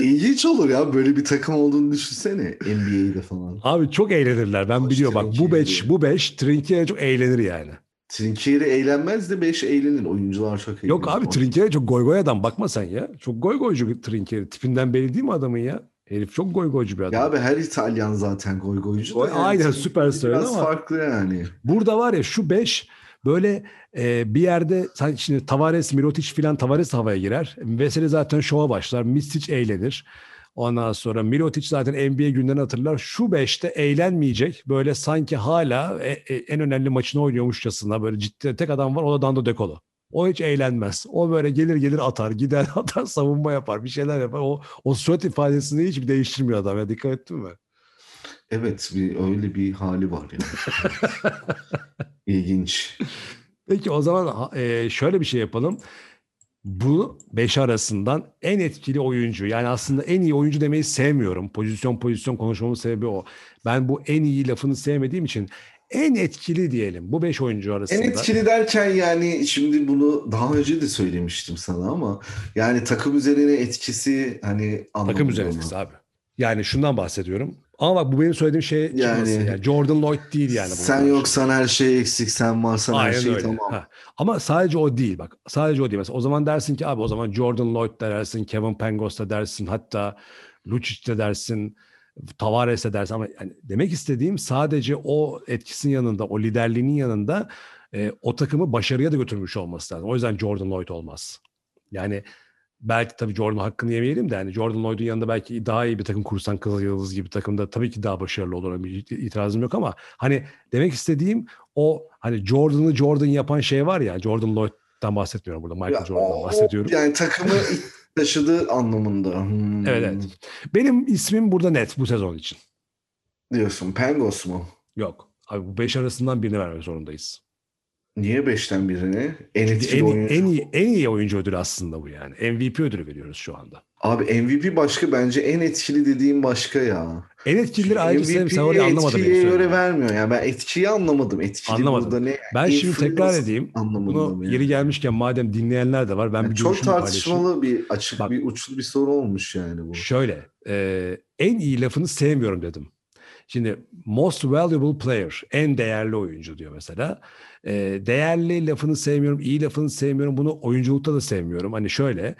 İlginç olur ya böyle bir takım olduğunu düşünsene NBA'de falan. Abi çok eğlenirler. Ben Hoş biliyorum bak bu. 5 bu 5 Trinchieri çok eğlenir yani. Trinkieri eğlenmez de 5 eğlenir. Oyuncular çok eğlenir. Yok abi Trinchieri çok goy goy adam bakma sen ya. Çok goy goycu Trinchieri. Tipinden belli değil mi adamın ya? Herif çok goy goycu bir adam. Ya abi her İtalyan zaten goy goycu. da Goy- yani aynen, süperstar Biraz ama- farklı yani. Burada var ya şu 5 böyle e, bir yerde sen şimdi Tavares, Mirotic filan Tavares havaya girer. Veseli zaten şova başlar. Mistic eğlenir. Ondan sonra Mirotic zaten NBA günlerini hatırlar. Şu 5'te eğlenmeyecek. Böyle sanki hala e- e- en önemli maçını oynuyormuşçasına böyle ciddi tek adam var. O da Dando De Colo. O hiç eğlenmez. O böyle gelir gelir atar, gider <laughs> atar, savunma yapar, bir şeyler yapar. O, o surat ifadesini hiç değiştirmiyor adam ya. Dikkat ettin mi? Evet bir öyle bir hali var yani. <laughs> İlginç. Peki o zaman e, şöyle bir şey yapalım. Bu beş arasından en etkili oyuncu yani aslında en iyi oyuncu demeyi sevmiyorum. Pozisyon pozisyon konuşmamın sebebi o. Ben bu en iyi lafını sevmediğim için en etkili diyelim bu beş oyuncu arasında. En etkili derken yani şimdi bunu daha önce de söylemiştim sana ama yani takım üzerine etkisi hani Takım üzerine etkisi abi. Yani şundan bahsediyorum. Ama bak bu benim söylediğim şey yani, yani Jordan Lloyd değil yani. Sen yoksan her şey eksik, sen varsan Aynen her şey öyle. tamam. Ha. Ama sadece o değil bak. Sadece o değil. Mesela o zaman dersin ki abi o zaman Jordan Lloyd da dersin, Kevin Pangos da dersin, hatta Lucic de dersin, Tavares de dersin. Ama yani demek istediğim sadece o etkisinin yanında, o liderliğinin yanında e, o takımı başarıya da götürmüş olması lazım. O yüzden Jordan Lloyd olmaz. Yani belki tabii Jordan hakkını yemeyelim de yani Jordan Lloyd'un yanında belki daha iyi bir takım kursan Kızıl Yıldız gibi takımda tabii ki daha başarılı olur. Bir itirazım yok ama hani demek istediğim o hani Jordan'ı Jordan yapan şey var ya Jordan Lloyd'dan bahsetmiyorum burada. Michael ya, Jordan'dan bahsediyorum. Yani takımı <laughs> taşıdığı anlamında. Hmm. Evet evet. Benim ismim burada net bu sezon için. Diyorsun Pengos mu? Yok. Abi bu beş arasından birini vermek zorundayız. Niye beşten birini? En etkili en, oyuncu. En iyi, en iyi oyuncu ödülü aslında bu yani. MVP ödülü veriyoruz şu anda. Abi MVP başka bence en etkili dediğim başka ya. En etkilileri ayrıca sen orayı anlamadın. Etkiye göre vermiyor. Yani ben etkiyi anlamadım. Etkili anlamadım. burada ne? Ben şimdi tekrar edeyim. Bunu yani. yeri gelmişken madem dinleyenler de var ben yani bir Çok tartışmalı bir açık Bak, bir uçlu bir soru olmuş yani bu. Şöyle e, en iyi lafını sevmiyorum dedim. Şimdi most valuable player, en değerli oyuncu diyor mesela. E, değerli lafını sevmiyorum, iyi lafını sevmiyorum. Bunu oyunculukta da sevmiyorum. Hani şöyle,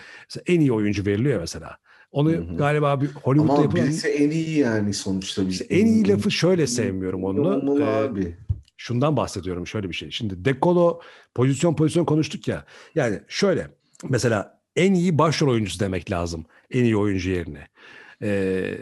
en iyi oyuncu veriliyor mesela. Onu Hı-hı. galiba bir Hollywood'da Ama yapılan... en iyi yani sonuçta. İşte en iyi lafı şöyle sevmiyorum onu. Ee, abi. Şundan bahsediyorum şöyle bir şey. Şimdi dekolo pozisyon pozisyon konuştuk ya. Yani şöyle mesela en iyi başrol oyuncusu demek lazım. En iyi oyuncu yerine. Ee,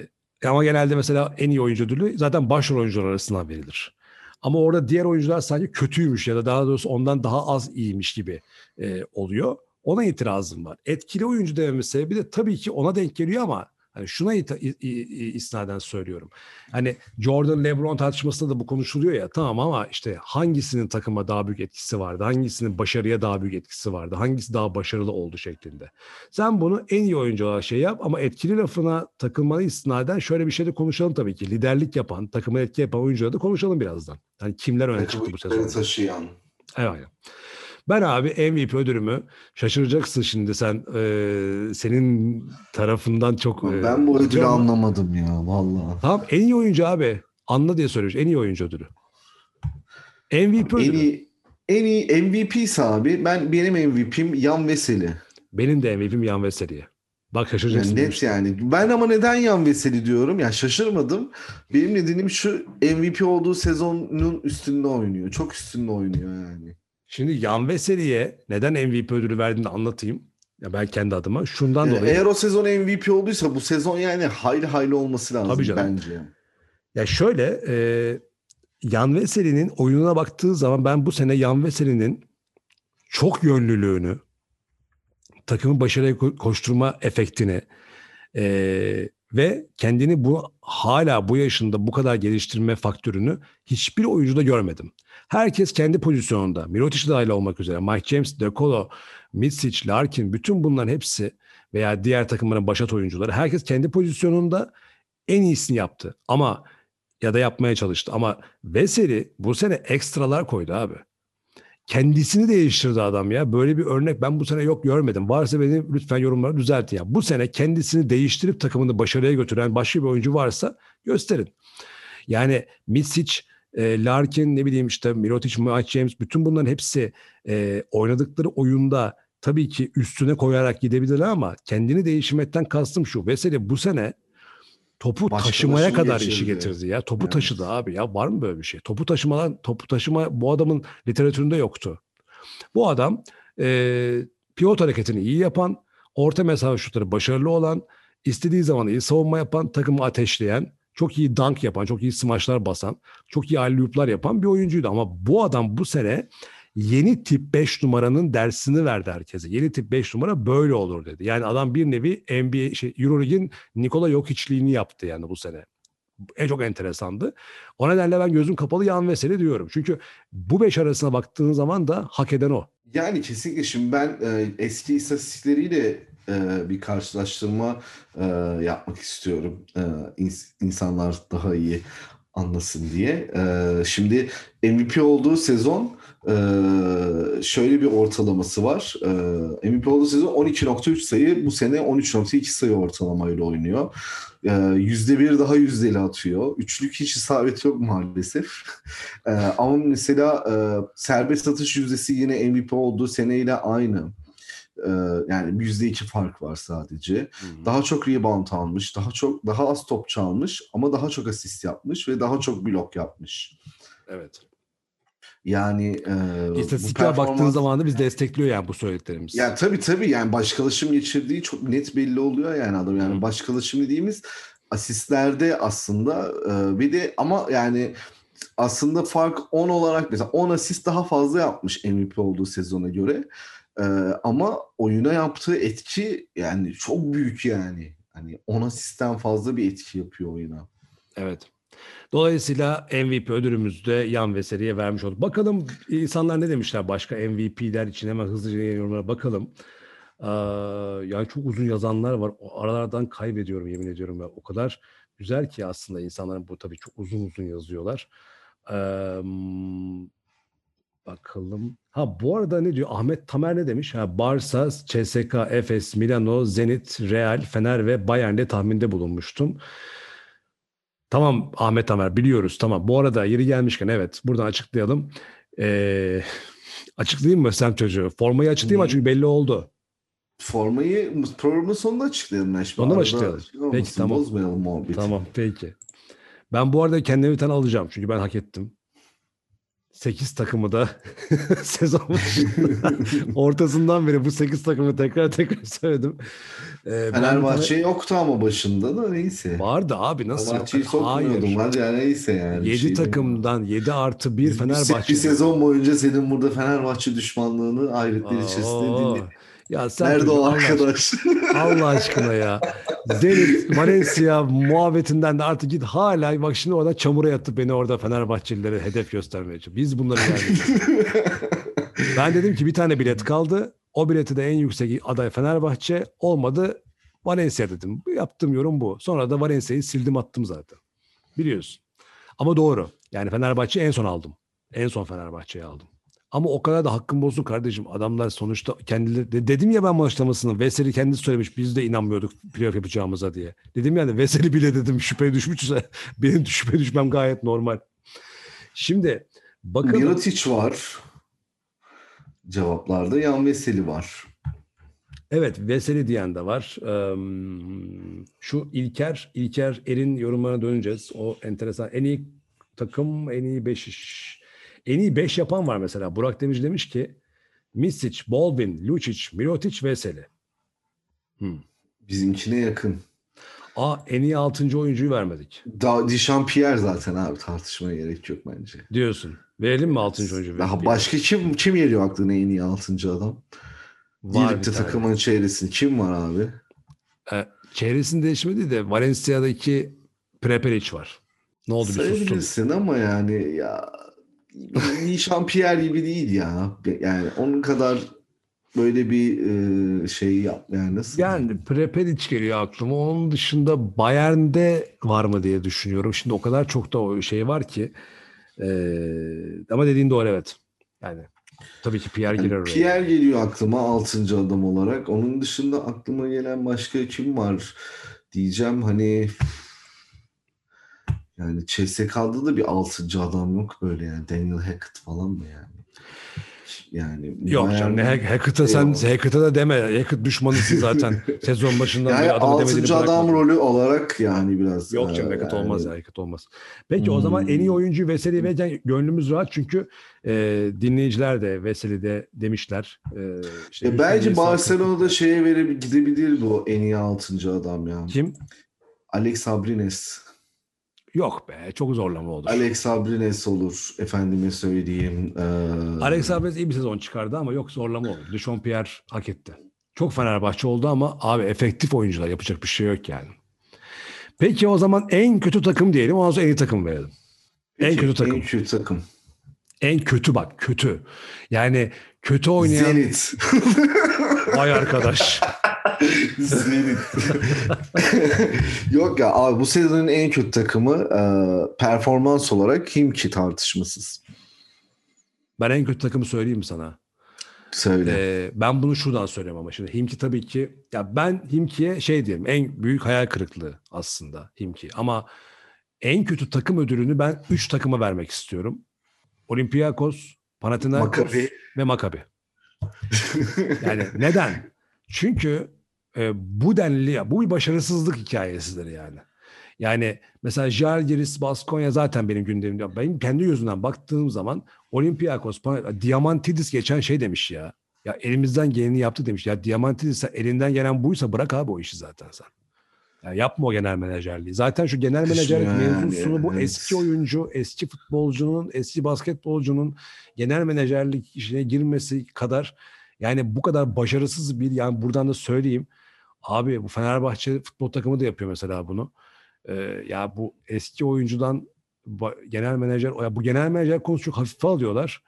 ama genelde mesela en iyi oyuncu ödülü zaten başrol oyuncular arasından verilir. Ama orada diğer oyuncular sanki kötüymüş ya da daha doğrusu ondan daha az iyiymiş gibi e, oluyor. Ona itirazım var. Etkili oyuncu dememiz sebebi de tabii ki ona denk geliyor ama Hani şuna isnaden söylüyorum. Hani Jordan LeBron tartışmasında da bu konuşuluyor ya tamam ama işte hangisinin takıma daha büyük etkisi vardı? Hangisinin başarıya daha büyük etkisi vardı? Hangisi daha başarılı oldu şeklinde. Sen bunu en iyi oyuncu olarak şey yap ama etkili lafına takılmanı istinaden şöyle bir şey de konuşalım tabii ki. Liderlik yapan, takıma etki yapan oyuncuları da konuşalım birazdan. Hani kimler öne çıktı bu sezon? taşıyan. Evet. Ben abi MVP ödülümü şaşıracaksın şimdi sen e, senin tarafından çok... E, ben bu ödülü ama... anlamadım ya vallahi. Tamam en iyi oyuncu abi. Anla diye soruyor. En iyi oyuncu ödülü. MVP ödülü. En iyi, en iyi MVP ise abi ben benim MVP'm Yan Veseli. Benim de MVP'm Yan Veseli'ye. Bak şaşıracaksın. Yani net yani. Ben ama neden Yan Veseli diyorum? Ya şaşırmadım. Benim nedenim şu MVP olduğu sezonun üstünde oynuyor. Çok üstünde oynuyor yani. Şimdi Yan Veseli'ye neden MVP ödülü verdiğini anlatayım. Ya ben kendi adıma. Şundan ee, dolayı. Eğer o sezon MVP olduysa bu sezon yani hayli hayli olması lazım Tabii canım. bence. Ya şöyle e, Yan Veseli'nin oyununa baktığı zaman ben bu sene Yan Veseli'nin çok yönlülüğünü, takımın başarıya koşturma efektini e, ve kendini bu hala bu yaşında bu kadar geliştirme faktörünü hiçbir oyuncuda görmedim. Herkes kendi pozisyonunda. Mirotic dahil olmak üzere. Mike James, De Colo, Mitsic, Larkin bütün bunların hepsi veya diğer takımların başat oyuncuları herkes kendi pozisyonunda en iyisini yaptı. Ama ya da yapmaya çalıştı. Ama Veseli bu sene ekstralar koydu abi. Kendisini değiştirdi adam ya. Böyle bir örnek ben bu sene yok görmedim. Varsa beni lütfen yorumlara düzeltin ya. Bu sene kendisini değiştirip takımını başarıya götüren başka bir oyuncu varsa gösterin. Yani Mitsic e, Larkin ne bileyim işte Mirotic, Mike James bütün bunların hepsi e, oynadıkları oyunda tabii ki üstüne koyarak gidebilirler ama kendini değiştirmekten kastım şu. Veseli bu sene topu Başka taşımaya kadar işi getirdi ya. Topu evet. taşıdı abi ya. Var mı böyle bir şey? Topu taşımadan topu taşıma bu adamın literatüründe yoktu. Bu adam e, pivot hareketini iyi yapan, orta mesafe şutları başarılı olan, istediği zaman iyi savunma yapan, takımı ateşleyen, çok iyi dunk yapan, çok iyi smaçlar basan, çok iyi alley yapan bir oyuncuydu. Ama bu adam bu sene yeni tip 5 numaranın dersini verdi herkese. Yeni tip 5 numara böyle olur dedi. Yani adam bir nevi NBA şey EuroLeague'in Nikola Jokic'liğini yaptı yani bu sene. En çok enteresandı. O nedenle ben gözüm kapalı yan vesile diyorum. Çünkü bu beş arasına baktığın zaman da hak eden o. Yani kesinlikle şimdi ben e, eski istatistikleriyle e, bir karşılaştırma e, yapmak istiyorum. E, ins- insanlar daha iyi anlasın diye. Şimdi MVP olduğu sezon şöyle bir ortalaması var. MVP olduğu sezon 12.3 sayı, bu sene 13.2 sayı ortalamayla oynuyor. E, %1 daha yüzdeli atıyor. Üçlük hiç isabet yok maalesef. Ama mesela serbest atış yüzdesi yine MVP olduğu seneyle aynı. Yani %2 fark var sadece. Daha çok rebound almış, daha çok daha az top çalmış ama daha çok asist yapmış ve daha çok blok yapmış. Evet. Yani e, İstatistiklere baktığın zaman da biz destekliyor yani bu söylediklerimiz. Ya tabii tabii yani başkalaşım geçirdiği çok net belli oluyor yani adam. Yani Hı. başkalaşım dediğimiz asistlerde aslında e, bir de ama yani aslında fark 10 olarak mesela 10 asist daha fazla yapmış MVP olduğu sezona göre. Ama oyuna yaptığı etki yani çok büyük yani. Hani 10 asistten fazla bir etki yapıyor oyuna. Evet. Dolayısıyla MVP ödülümüzü de Yan Veseli'ye vermiş olduk. Bakalım insanlar ne demişler başka MVP'ler için hemen hızlıca yorumlara bakalım. Ee, yani çok uzun yazanlar var. O aralardan kaybediyorum yemin ediyorum. Ya. O kadar güzel ki aslında insanların bu tabii çok uzun uzun yazıyorlar. Ee, bakalım. Ha bu arada ne diyor? Ahmet Tamer ne demiş? Ha Barça, CSK, Efes, Milano, Zenit, Real, Fener ve Bayern'de tahminde bulunmuştum. Tamam Ahmet Tamer biliyoruz tamam. Bu arada yeri gelmişken evet buradan açıklayalım. Ee, <laughs> açıklayayım mı sen çocuğu? Formayı açıklayayım mı? Çünkü belli oldu. Formayı programın sonunda açıklayalım. Ben şimdi arada açıklayalım? şey Peki, tamam. Bozmayalım muhabbeti. Tamam peki. Ben bu arada kendime bir tane alacağım. Çünkü ben hak ettim. 8 takımı da <laughs> sezon <laughs> ortasından beri bu 8 takımı tekrar tekrar söyledim. Ee, ben Fenerbahçe yoktu ama başında da neyse. vardı abi nasıl? Fenerbahçe'yi sokmuyordum. Hadi ya neyse yani. 7 Şey takımdan 7 artı 1 Bir, Fenerbahçe. bir sezon boyunca senin burada Fenerbahçe düşmanlığını hayretler içerisinde Oo. Ya sen Nerede o arkadaş? <laughs> Allah aşkına ya. Zenit, Valencia muhabbetinden de artık git hala bak şimdi orada çamura yatıp beni orada Fenerbahçelilere hedef göstermeye çalışıyor. Biz bunları yani. <laughs> ben dedim ki bir tane bilet kaldı. O bileti de en yüksek aday Fenerbahçe olmadı. Valencia dedim. Yaptığım yorum bu. Sonra da Valencia'yı sildim attım zaten. Biliyorsun. Ama doğru. Yani Fenerbahçe en son aldım. En son Fenerbahçe'yi aldım. Ama o kadar da hakkım bozsun kardeşim. Adamlar sonuçta kendileri de- dedim ya ben maçlamasını Veseli kendisi söylemiş. Biz de inanmıyorduk playoff yapacağımıza diye. Dedim yani Veseli bile dedim şüphe düşmüşse <laughs> benim şüphe düşmem gayet normal. Şimdi bakalım. Mirotic var. Cevaplarda Yan Veseli var. Evet Veseli diyen de var. Şu İlker, İlker Er'in yorumlarına döneceğiz. O enteresan. En iyi takım, en iyi 5 iş. En iyi 5 yapan var mesela. Burak Demirci demiş ki Misic, Baldwin, Lucic, Mirotic, Veseli. Hmm. Bizimkine yakın. Aa en iyi 6. oyuncuyu vermedik Da Dişampierre zaten abi tartışmaya gerek yok bence. diyorsun. Verelim mi 6. oyuncu? Daha başka kim kim geliyor aklına en iyi 6. adam? var de tane. takımın çevresinde kim var abi? Ee, çevresini değişmedi de Valencia'daki Prepelic var. Ne oldu bir sustun. Ama yani ya Dişampierre gibi değil ya. Yani onun kadar böyle bir e, şey yap yani nasıl? Yani Prepelic geliyor aklıma. Onun dışında Bayern'de var mı diye düşünüyorum. Şimdi o kadar çok da o şey var ki. Ee, ama dediğin doğru evet. Yani tabii ki Pierre girer Yani oraya. Pierre geliyor aklıma 6. adam olarak. Onun dışında aklıma gelen başka kim var diyeceğim hani yani CSK'da da bir 6. adam yok böyle yani Daniel Hackett falan mı yani? Yani Yok canım ne Hack- Hackett'a sen. Hackett'a da deme. Hackett düşmanısın zaten. <laughs> Sezon başından yani beri adamı demediğini 6. adam bırakmadın. rolü olarak yani biraz Yok canım e, Hackett yani- olmaz ya Hackett olmaz. Peki o zaman Hmm. en iyi oyuncu Veseli verirken gönlümüz rahat çünkü e, dinleyiciler de Veseli'de demişler. E, işte Ya bence Barcelona'da şeye verebilir gidebilir bu en iyi 6. adam ya. kim? Alex Abrines. Yok be çok zorlama olur. Alex Abrines olur. Efendime söyleyeyim. Ee... Alex Abrines iyi bir sezon çıkardı ama yok zorlama olur. Dušan Pierre hak etti. Çok Fenerbahçe oldu ama abi efektif oyuncular yapacak bir şey yok yani. Peki o zaman en kötü takım diyelim. Ondan sonra en iyi takım verelim. Peki, en kötü takım. En kötü takım. En kötü bak kötü. Yani kötü oynayan... Zenit. Vay arkadaş. <laughs> Zenit. Yok ya abi bu sezonun en kötü takımı e, performans olarak Himki tartışmasız. Ben en kötü takımı söyleyeyim sana? Söyle. Ee, ben bunu şuradan söyleyeyim ama şimdi Himki tabii ki ya ben Himki'ye şey diyeyim en büyük hayal kırıklığı aslında Himki ama en kötü takım ödülünü ben 3 takıma vermek istiyorum. Olympiakos, Panathinaikos Maccabi. ve Maccabi. Yani neden? Çünkü e, bu denli bu bir başarısızlık hikayesidir yani. Yani mesela Žalgiris, Baskonya zaten benim gündemimde. Benim kendi gözümden baktığım zaman Olympiakos, Diamantidis geçen şey demiş ya. Ya elimizden geleni yaptı demiş. Ya Diamantidis elinden gelen buysa bırak abi o işi zaten sen. Ya yapma o genel menajerliği. Zaten şu genel menajerlik Yani, mevzusunu bu evet. eski oyuncu, eski futbolcunun, eski basketbolcunun genel menajerlik işine girmesi kadar yani bu kadar başarısız bir yani buradan da söyleyeyim. Abi bu Fenerbahçe futbol takımı da yapıyor mesela bunu. Ee, ya bu eski oyuncudan genel menajer ya bu genel menajer konusu çok hafife alıyorlar.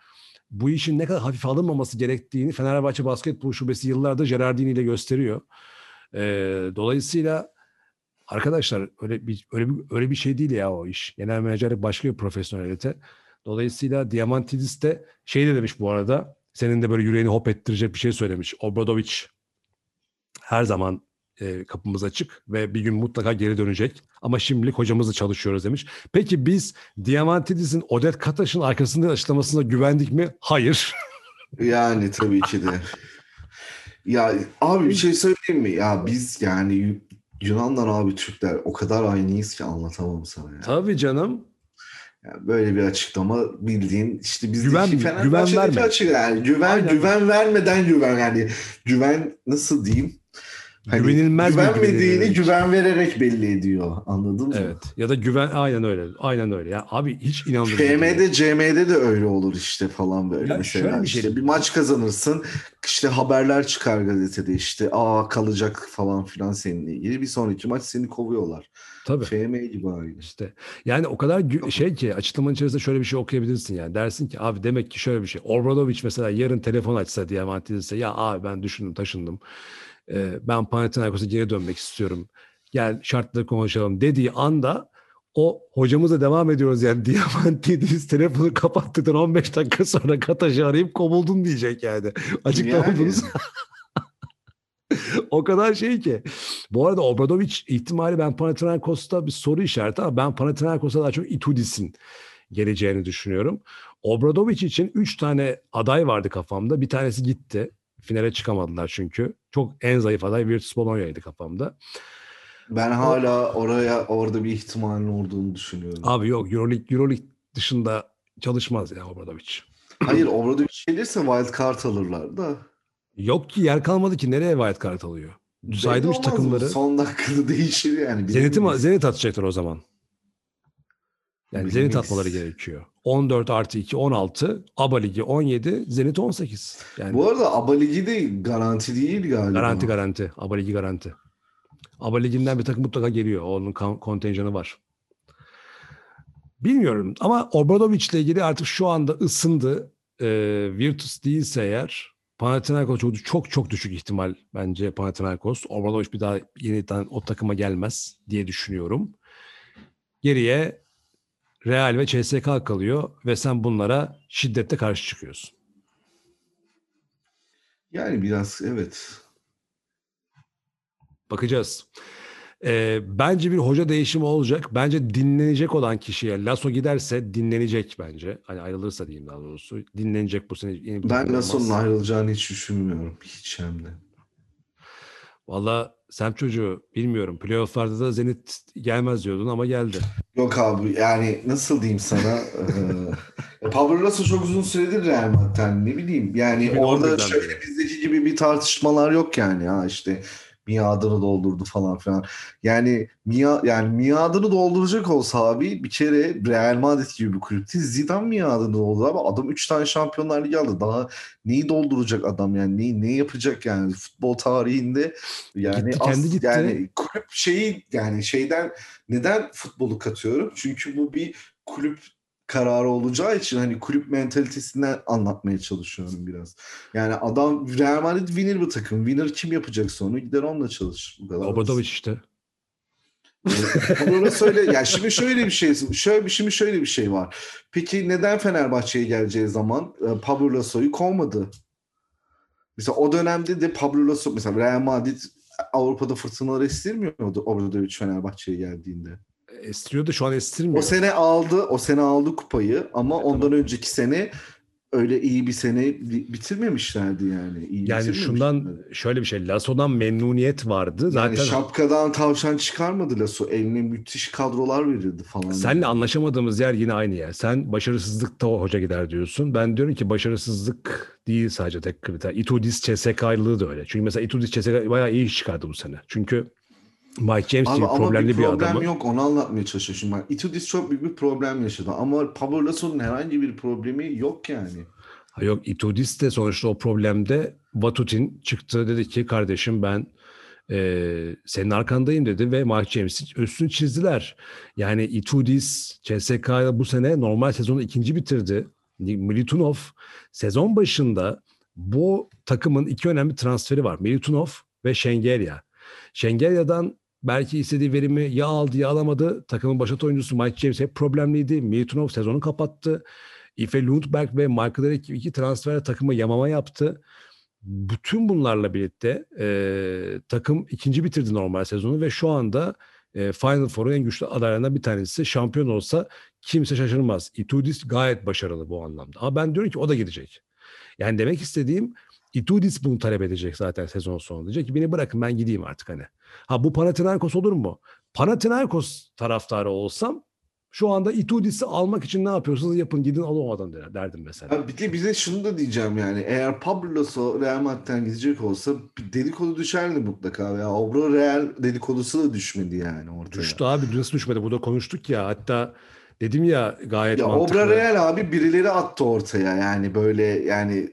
Bu işin ne kadar hafife alınmaması gerektiğini Fenerbahçe Basketbol Şubesi yıllardır Gerardini ile gösteriyor. Ee, dolayısıyla arkadaşlar öyle bir öyle bir öyle bir şey değil ya o iş. Genel menajerlik başka bir profesyonelite. Dolayısıyla Diamantidis de şey de demiş bu arada. Senin de böyle yüreğini hop ettirecek bir şey söylemiş. Obradovic her zaman e, kapımız açık ve bir gün mutlaka geri dönecek. Ama şimdilik hocamızla çalışıyoruz demiş. Peki biz Diamantidis'in Odet Kataş'ın arkasında açıklamasına güvendik mi? Hayır. <laughs> Yani tabii ki de. Ya abi bir şey söyleyeyim mi? Ya biz yani Yu- Yunanlar abi Türkler o kadar aynıyız ki anlatamam sana ya. Tabii canım. Yani böyle bir açıklama bildiğin işte bizdeki Güven- Fenerbahçe'deki güven verme. açık yani güven Aynen. güven vermeden güven yani güven nasıl diyeyim? Hani Güvenilmez bir güvenmediğini güvenilir. güven vererek belli ediyor. Anladın mı? Evet. Ya da güven aynen öyle. Aynen öyle. Ya abi hiç değil. FM'de, CM'de de öyle olur işte falan böyle Ya mesela. şöyle bir şey- işte bir maç kazanırsın işte haberler çıkar gazetede işte aa kalacak falan filan seninle ilgili. Bir sonraki maç seni kovuyorlar. Tabii. FM gibi aynı. İşte yani o kadar gü- şey ki açıklamanın içerisinde şöyle bir şey okuyabilirsin yani. Dersin ki abi demek ki şöyle bir şey. Obradovic mesela yarın telefon açsa Diamantidis'e ya abi ben düşündüm taşındım. Ben Panathinaikos'a geri dönmek istiyorum. Gel şartları konuşalım dediği anda o hocamızla devam ediyoruz yani <laughs> Diamantidis telefonu kapattıktan 15 dakika sonra Kataş'ı arayıp kovuldun diyecek yani. Açıklama Yani. <laughs> o kadar şey ki. Bu arada Obradovic ihtimali ben Panathinaikos'ta bir soru işareti ama ben Panathinaikos'a daha çok Itudis'in geleceğini düşünüyorum. Obradovic için 3 tane aday vardı kafamda. Bir tanesi gitti. Finale çıkamadılar çünkü. Çok en zayıf aday Virtus Bologna'ydı kafamda. Ben hala oraya orada bir ihtimalin olduğunu düşünüyorum. Abi yok Euroleague, Euroleague dışında çalışmaz ya Obradovic. Hayır orada bir şey gelirse wild card alırlar da. Yok ki yer kalmadı ki nereye wild card alıyor? Saydım mı? takımları. Son dakikada <laughs> değişir yani. Zenit'i. Zenit atacaklar o zaman. Yani Zenit atmaları gerekiyor. 14 artı 2 16. ABA Ligi 17. Zenit 18. Yani Bu arada ABA Ligi de garanti değil galiba. garanti garanti. ABA Ligi garanti. ABA Ligi'nden bir takım mutlaka geliyor. Onun kontenjanı var. Bilmiyorum ama Obradovic ile ilgili artık şu anda ısındı. Ee, Virtus değilse eğer Panathinaikos çok, çok çok düşük ihtimal bence Panathinaikos. Obradovic bir daha yeniden o takıma gelmez diye düşünüyorum. Geriye Real ve CSK kalıyor ve sen bunlara şiddetle karşı çıkıyorsun. Yani biraz evet. Bakacağız. Ee, bence bir hoca değişimi olacak. Bence dinlenecek olan kişiye Lasso giderse dinlenecek bence. Hani ayrılırsa diyeyim daha doğrusu. Dinlenecek bu sene. Yeni Ben Lasso'nun ayrılacağını hiç düşünmüyorum. Hiç hem de. Valla Sem çocuğu bilmiyorum. Playoff'larda da Zenit gelmez diyordun ama geldi. Yok abi yani nasıl diyeyim sana <laughs> Pablo Lasso çok uzun süredir Real Madrid'den ne bileyim yani 2011'den orada şöyle bizdeki gibi bir tartışmalar yok yani ha işte miadını doldurdu falan filan. Yani mia, yani miadını dolduracak olsa abi bir kere Real Madrid gibi bir kulüpte Zidane miadını doldurdu ama adam 3 tane Şampiyonlar Ligi aldı. Daha neyi dolduracak adam yani neyi ne yapacak yani futbol tarihinde yani gitti, kendi as, gitti. yani kulüp şeyi yani şeyden neden futbolu katıyorum? Çünkü bu bir kulüp kararı olacağı için hani kulüp mentalitesinden anlatmaya çalışıyorum biraz. Yani adam Real Madrid winner bir takım. Winner kim yapacaksa onu gider onunla çalışır. Obradovic işte. Bunu söyle. Ya şimdi şöyle bir şey, şöyle şimdi şöyle bir şey var. Peki neden Fenerbahçe'ye geleceği zaman e, Pablo Lasso'yu kovmadı? Mesela o dönemde de Pablo Lasso mesela Real Madrid Avrupa'da fırtınalar estirmiyordu Obradovic Fenerbahçe'ye geldiğinde. Estiriyordu şu an estirmiyor. O sene aldı, o sene aldı kupayı ama ondan tamam. önceki sene öyle iyi bir sene bitirmemişlerdi yani. İyi yani şundan şöyle bir şey. Lasso'dan memnuniyet vardı. Zaten yani şapkadan tavşan çıkarmadı Lasso. Eline müthiş kadrolar verirdi falan. Seninle anlaşamadığımız yer yine aynı yer. Sen başarısızlıkta hoca gider diyorsun. Ben diyorum ki başarısızlık değil sadece tek kriter. Itudis CSK'lığı da öyle. Çünkü mesela Itudis CSK bayağı iyi iş çıkardı bu sene. Çünkü Mike James Abi, gibi problemli bir, problem bir adamı. yok onu anlatmaya çalışıyorum. Şimdi Itudis çok büyük bir problem yaşadı ama Pablo Lasso'nun herhangi bir problemi yok yani. Ha yok Itudis de sonuçta o problemde Vatutin çıktı dedi ki kardeşim ben e, senin arkandayım dedi ve Mike James'in üstünü çizdiler. Yani Itudis CSK bu sene normal sezonu ikinci bitirdi. Militunov sezon başında bu takımın iki önemli transferi var. Militunov ve Şengelya. Şengelya'dan belki istediği verimi ya aldı ya alamadı. Takımın başat oyuncusu Mike James hep problemliydi. Militunov sezonu kapattı. Ife Lundberg ve Michael Eric iki transfer takıma yamama yaptı. Bütün bunlarla birlikte e, takım ikinci bitirdi normal sezonu ve şu anda e, Final Four'un en güçlü adaylarından bir tanesi. Şampiyon olsa kimse şaşırmaz. Itudis gayet başarılı bu anlamda. Ama ben diyorum ki o da gidecek. Yani demek istediğim Itudis bunu talep edecek zaten sezon sonunda. Diyecek ki beni bırakın ben gideyim artık hani. Ha bu Panathinaikos olur mu? Panathinaikos taraftarı olsam şu anda Itudis'i almak için ne yapıyorsunuz yapın gidin alın o adam der, derdim mesela. Abi bir de bize şunu da diyeceğim yani eğer Pablo Real Madrid'den gidecek olsa bir dedikodu düşerdi mutlaka veya Obra Real dedikodusu da düşmedi yani ortaya. Düştü abi nasıl düşmedi burada konuştuk ya hatta dedim ya gayet ya mantıklı. Obra Real abi birileri attı ortaya yani böyle yani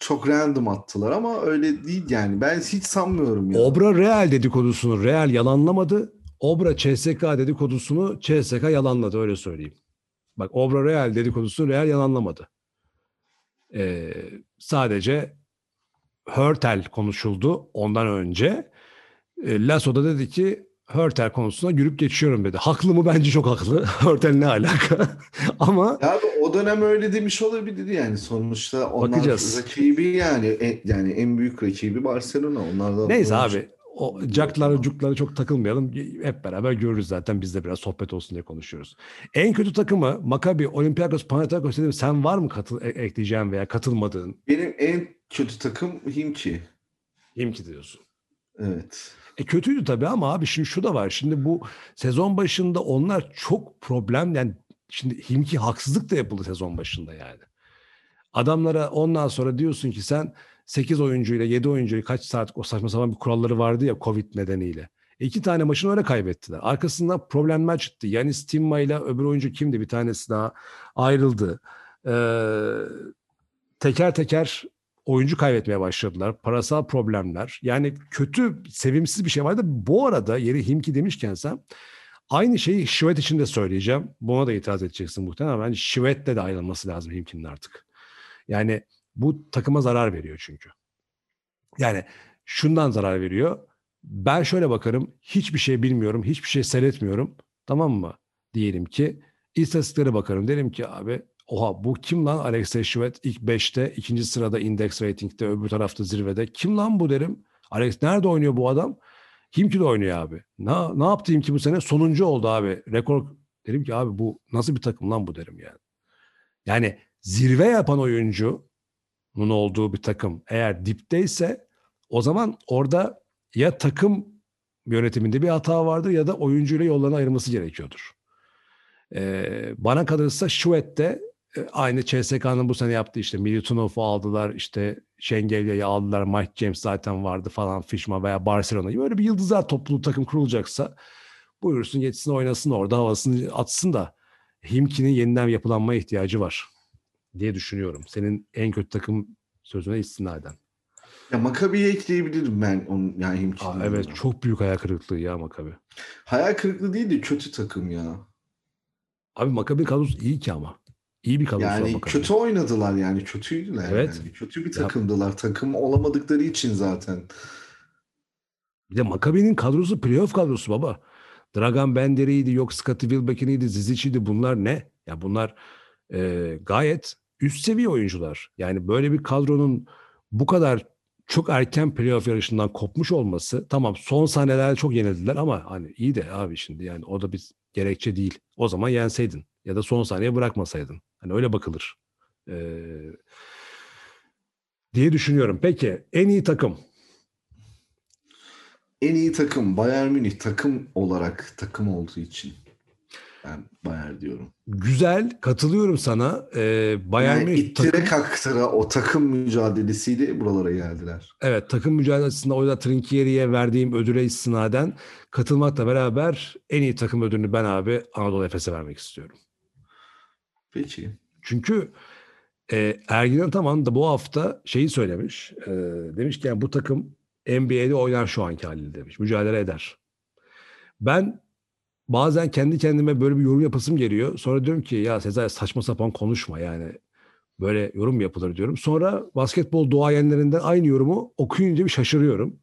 çok random attılar ama öyle değil yani. Ben hiç sanmıyorum ya. Obra Real dedikodusunu Real yalanlamadı. Obra CSK dedikodusunu CSK yalanladı öyle söyleyeyim. Bak Obra Real dedikodusunu Real yalanlamadı. Ee, sadece Hörtel konuşuldu ondan önce. E, Lasso da dedi ki Hörtel konusuna yürüp geçiyorum dedi. Haklı mı? Bence çok haklı. <laughs> Hörtel ne alaka? <laughs> Ama ya abi, o dönem öyle demiş olabilir yani sonuçta onlar Bakacağız. rakibi yani en, yani en büyük rakibi Barcelona. Onlar da Neyse abi o caklara cuklara çok takılmayalım. Hep beraber görürüz zaten. Biz de biraz sohbet olsun diye konuşuyoruz. En kötü takımı Maccabi, Olympiakos, Panathinaikos dedim. Sen var mı katıl, e, ekleyeceğin veya katılmadığın? Benim en kötü takım Himki. Himki diyorsun. Evet. E kötüydü tabii ama abi şimdi şu da var. Şimdi bu sezon başında onlar çok problem yani şimdi Himki haksızlık da yapıldı sezon başında yani. Adamlara ondan sonra diyorsun ki sen 8 oyuncuyla 7 oyuncuyla kaç saat o saçma sapan bir kuralları vardı ya Covid nedeniyle. E iki tane maçını öyle kaybettiler. Arkasından problemler çıktı. Yani Stimma ile öbür oyuncu kimdi? Bir tanesi daha ayrıldı. Ee, teker teker oyuncu kaybetmeye başladılar. Parasal problemler. Yani kötü, sevimsiz bir şey vardı. Bu arada yeri Himki demişken sen aynı şeyi Şivet için de söyleyeceğim. Buna da itiraz edeceksin muhtemelen bence Şivet'le de ayrılması lazım Himki'nin artık. Yani bu takıma zarar veriyor çünkü. Yani şundan zarar veriyor. Ben şöyle bakarım. Hiçbir şey bilmiyorum. Hiçbir şey seyretmiyorum. Tamam mı? Diyelim ki istatistiklere bakarım. Derim ki abi oha bu kim lan Alexey Şivet ilk 5'te ikinci sırada index rating'de öbür tarafta zirvede. Kim lan bu derim. Alex nerede oynuyor bu adam? Himki de oynuyor abi. Ne, ne yaptı Himki bu sene? Sonuncu oldu abi. Rekor derim ki abi bu nasıl bir takım lan bu derim yani. Yani zirve yapan oyuncunun olduğu bir takım eğer dipteyse o zaman orada ya takım yönetiminde bir hata vardır ya da oyuncuyla yollarını ayırması gerekiyordur. Ee, bana kalırsa Şuet'te aynı CSK'nın bu sene yaptığı işte Milutinov'u aldılar işte Şengelya'yı aldılar Mike James zaten vardı falan Fishma veya Barcelona'yı böyle bir yıldızlar topluluğu takım kurulacaksa buyursun geçsin oynasın orada havasını atsın da Himki'nin yeniden yapılanmaya ihtiyacı var diye düşünüyorum. Senin en kötü takım sözüne istinaden. Ya Makabi'ye ekleyebilirim ben onun yani Himki'nin. Aa, evet çok büyük hayal kırıklığı ya Makabi. Hayal kırıklığı değil de kötü takım ya. Abi Makabi kadrosu iyi ki ama. İyi bir kadrosu Yani kötü oynadılar yani kötüydüler. Evet. Yani. Kötü bir takımdılar. Takım olamadıkları için zaten. Bir de Maccabi'nin kadrosu playoff kadrosu baba. Dragan Benderi'ydi, yok Scottie Wilbeck'iniydi, Zizic'iydi. Bunlar ne? Ya bunlar e, gayet üst seviye oyuncular. Yani böyle bir kadronun bu kadar çok erken playoff yarışından kopmuş olması tamam son sahnelerde çok yenildiler ama hani iyi de abi şimdi yani o da bir gerekçe değil. O zaman yenseydin ya da son sahneye bırakmasaydın. Hani öyle bakılır. Ee, diye düşünüyorum. Peki en iyi takım En iyi takım Bayern Münih takım olarak takım olduğu için ben Bayern diyorum. güzel katılıyorum sana. Ee, Bayern yani Münih ittire takım, kaktıra o takım mücadelesiyle buralara geldiler. evet takım mücadelesinde o yüzden Trinkieri'ye verdiğim ödüle istinaden katılmakla beraber en iyi takım ödülünü ben abi Anadolu Efes'e vermek istiyorum. Peki. Çünkü e, Ergin Ataman da bu hafta şeyi söylemiş. E, demiş ki yani bu takım NBA'de oynar şu anki haliyle demiş. Mücadele eder. Ben bazen kendi kendime böyle bir yorum yapasım geliyor. Sonra diyorum ki ya Sezai saçma sapan konuşma yani. Böyle yorum yapılır diyorum. Sonra basketbol duayenlerinden aynı yorumu okuyunca bir şaşırıyorum.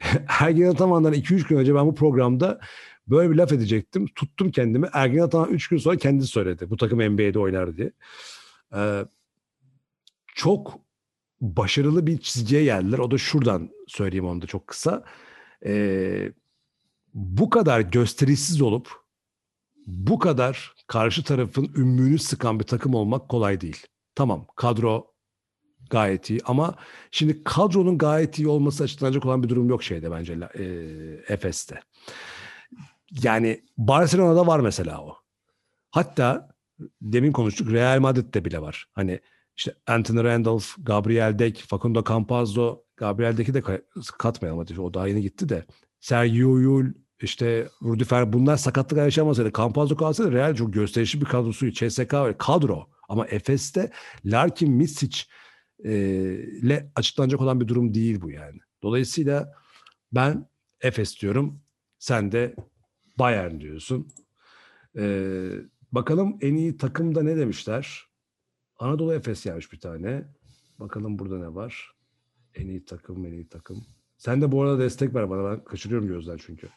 <laughs> Ergin Ataman'dan 2-3 gün önce ben bu programda böyle bir laf edecektim. Tuttum kendimi. Ergin Ataman 3 gün sonra kendisi söyledi. Bu takım NBA'de oynar diye. Ee, çok başarılı bir çizgiye geldiler. O da şuradan söyleyeyim onu da çok kısa. Ee, bu kadar gösterişsiz olup bu kadar karşı tarafın ümmüğünü sıkan bir takım olmak kolay değil. Tamam kadro gayet iyi ama şimdi kadronun gayet iyi olması açıklanacak olan bir durum yok şeyde bence e, Efes'te. Yani Barcelona'da var mesela o. Hatta demin konuştuk Real Madrid'de bile var. Hani işte Anthony Randolph, Gabriel Dek, Facundo Campazzo, Gabriel Dek'i de katmayalım hadi o daha yeni gitti de. Sergio Yul, işte Rudy Fer bunlar sakatlık yaşamasaydı, Campazzo kalsaydı Real çok gösterişli bir kadrosu. CSK kadro. Ama Efes'te Larkin, Misic e, ile açıklanacak olan bir durum değil bu yani. Dolayısıyla ben Efes diyorum. Sen de Bayern diyorsun. Ee, bakalım en iyi takımda ne demişler? Anadolu Efes gelmiş bir tane. Bakalım burada ne var? En iyi takım, en iyi takım. Sen de bu arada destek ver bana. Ben kaçırıyorum gözden çünkü.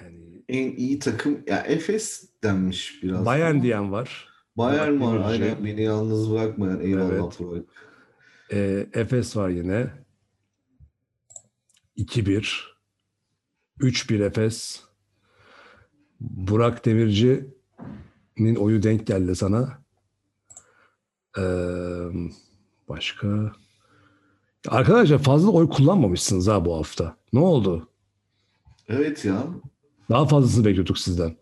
Yani... En iyi takım ya Efes denmiş biraz. Bayern diyen var. Bayern var. Aynen beni yalnız bırakmayan. Eyvallah evet. Ee, Efes var yine. 2-1. 3-1 Efes. Burak Demirci'nin oyu denk geldi sana. Ee, başka? Arkadaşlar fazla oy kullanmamışsınız ha bu hafta. Ne oldu? Evet ya. Daha fazlasını bekliyorduk sizden.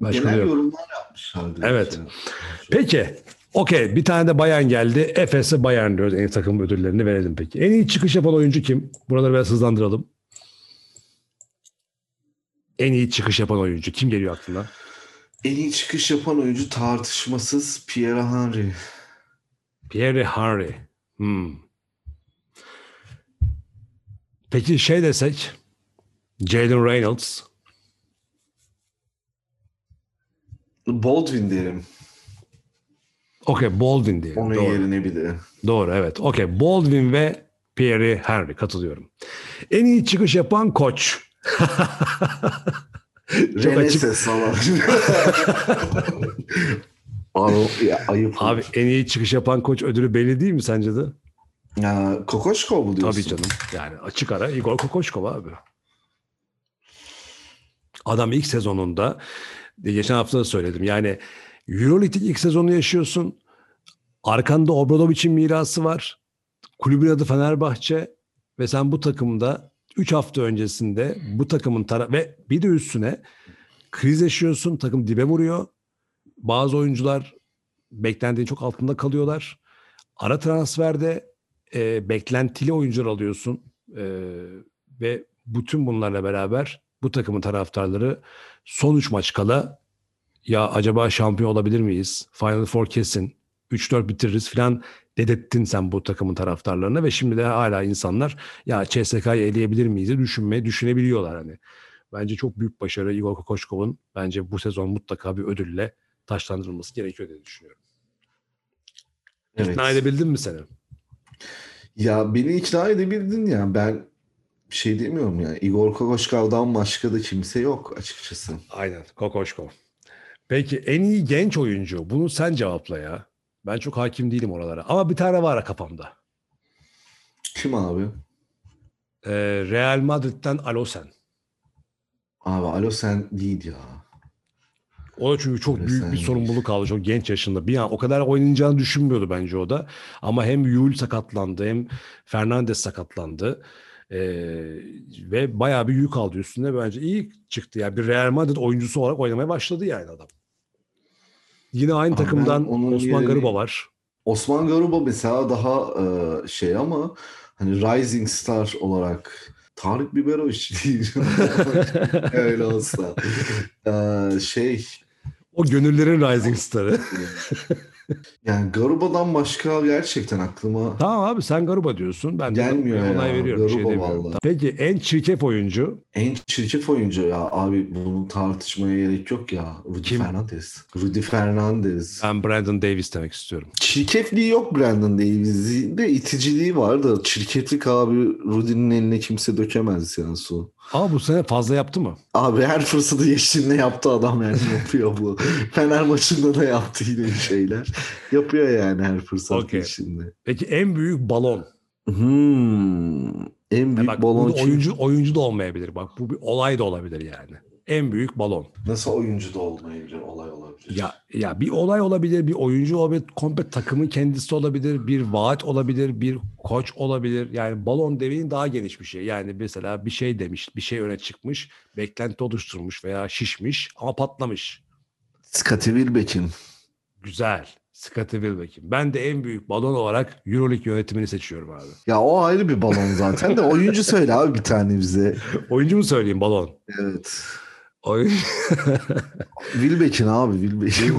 Başka Genel yorumlar yapmışlardı. Evet. Işte. Peki. Okey. Bir tane de Bayern geldi. Efes'e Bayern diyoruz. En iyi takım ödüllerini verelim peki. En iyi çıkış yapan oyuncu kim? Buraları biraz hızlandıralım. En iyi çıkış yapan oyuncu. Kim geliyor aklına? En iyi çıkış yapan oyuncu tartışmasız Pierre Henry. Pierre Henry. Hmm. Peki şey desek Jalen Reynolds. Baldwin derim. Okey Baldwin diye. Onun Doğru. yerine bir de. Doğru evet. Okey Baldwin ve Pierre Henry katılıyorum. En iyi çıkış yapan koç. <laughs> Renese <laughs> sana. ya, ayıp. Abi en iyi çıkış yapan koç ödülü belli değil mi sence de? Ya, Kokoşkov mu diyorsun? Tabii canım. Yani açık ara Igor Kokoşkov abi. Adam ilk sezonunda geçen hafta da söyledim. Yani Euroleague ilk sezonu yaşıyorsun. Arkanda Obradovic'in mirası var. Kulübün adı Fenerbahçe ve sen bu takımda 3 hafta öncesinde bu takımın tara ve bir de üstüne kriz yaşıyorsun. Takım dibe vuruyor. Bazı oyuncular beklendiğin çok altında kalıyorlar. Ara transferde e, beklentili oyuncular alıyorsun. E, ve bütün bunlarla beraber bu takımın taraftarları son 3 maç kala ya acaba şampiyon olabilir miyiz? Final Four kesin. 3-4 bitiririz falan dedettin sen bu takımın taraftarlarına ve şimdi de hala insanlar ya CSK'yı eleyebilir miyiz diye düşünmeye düşünebiliyorlar hani. Bence çok büyük başarı Igor Kokoşkov'un bence bu sezon mutlaka bir ödülle taşlandırılması gerekiyor diye düşünüyorum. Evet. İkna edebildin mi seni? Ya beni ikna edebildin ya. Ben bir şey demiyorum ya. Igor Kokoşkov'dan başka da kimse yok açıkçası. Aynen Kokoşkov. Peki en iyi genç oyuncu bunu sen cevapla ya. Ben çok hakim değilim oralara. Ama bir tane var kafamda. Kim abi? Ee, Real Madrid'den Alosen. Abi alo sen değil ya. O da çünkü çok büyük bir sorumluluk aldı çok genç yaşında. Bir an o kadar oynayacağını düşünmüyordu bence o da. Ama hem Yul sakatlandı hem Fernandes sakatlandı. Ee, ve bayağı bir yük aldı üstünde. Bence iyi çıktı. Yani bir Real Madrid oyuncusu olarak oynamaya başladı yani adam. Yine aynı Abi takımdan Osman yerini- Garuba var. Osman Garuba mesela daha e, şey ama hani Rising Star olarak Tarık Biberovic <laughs> değil. <laughs> Öyle olsa. E, şey O gönüllerin rising starı. <laughs> yani Garuba'dan başka gerçekten aklıma tamam abi sen Garuba diyorsun. Ben de Gelmiyor ya, onay veriyorum. bir şey Garuba demiyorum. vallahi. Peki en çirkef oyuncu en çirkef oyuncu ya abi bunu tartışmaya gerek yok ya. Rudy Kim? Fernandez. Rudy Fernandez. ben Brandon Davis demek istiyorum. Çirkefliği yok Brandon Davis'in de iticiliği var da çirkeflik abi Rudy'nin eline kimse dökemez yani su. Ama bu sene fazla yaptı mı? Abi her fırsatı geçtiğinde yaptı adam yani <laughs> yapıyor bu. Fener maçında da yaptı yine şeyler. Yapıyor yani her fırsat Okey. geçtiğinde. Peki en büyük balon. Hmm. En Ya büyük bak balon oyuncu oyuncu da olmayabilir. Bak bu bir olay da olabilir yani. En büyük balon. Nasıl oyuncu da olmayabilir, olay olabilir. Ya ya bir olay olabilir, bir oyuncu olabilir, komple takımın kendisi olabilir, bir vaat olabilir, bir koç olabilir. Yani balon demeyin daha geniş bir şey. Yani mesela bir şey demiş, bir şey öne çıkmış, beklenti oluşturmuş veya şişmiş ama patlamış. Scottie Wilbeck'in. Güzel. Scottie Wilbeck'in. Ben de en büyük balon olarak Euroleague yönetimini seçiyorum abi. Ya o ayrı bir balon zaten de oyuncu söyle abi bir tane bize. <laughs> Oyuncu mu söyleyeyim balon? Evet. Oyun... <laughs> Wilbeck'in abi Wilbeck'in.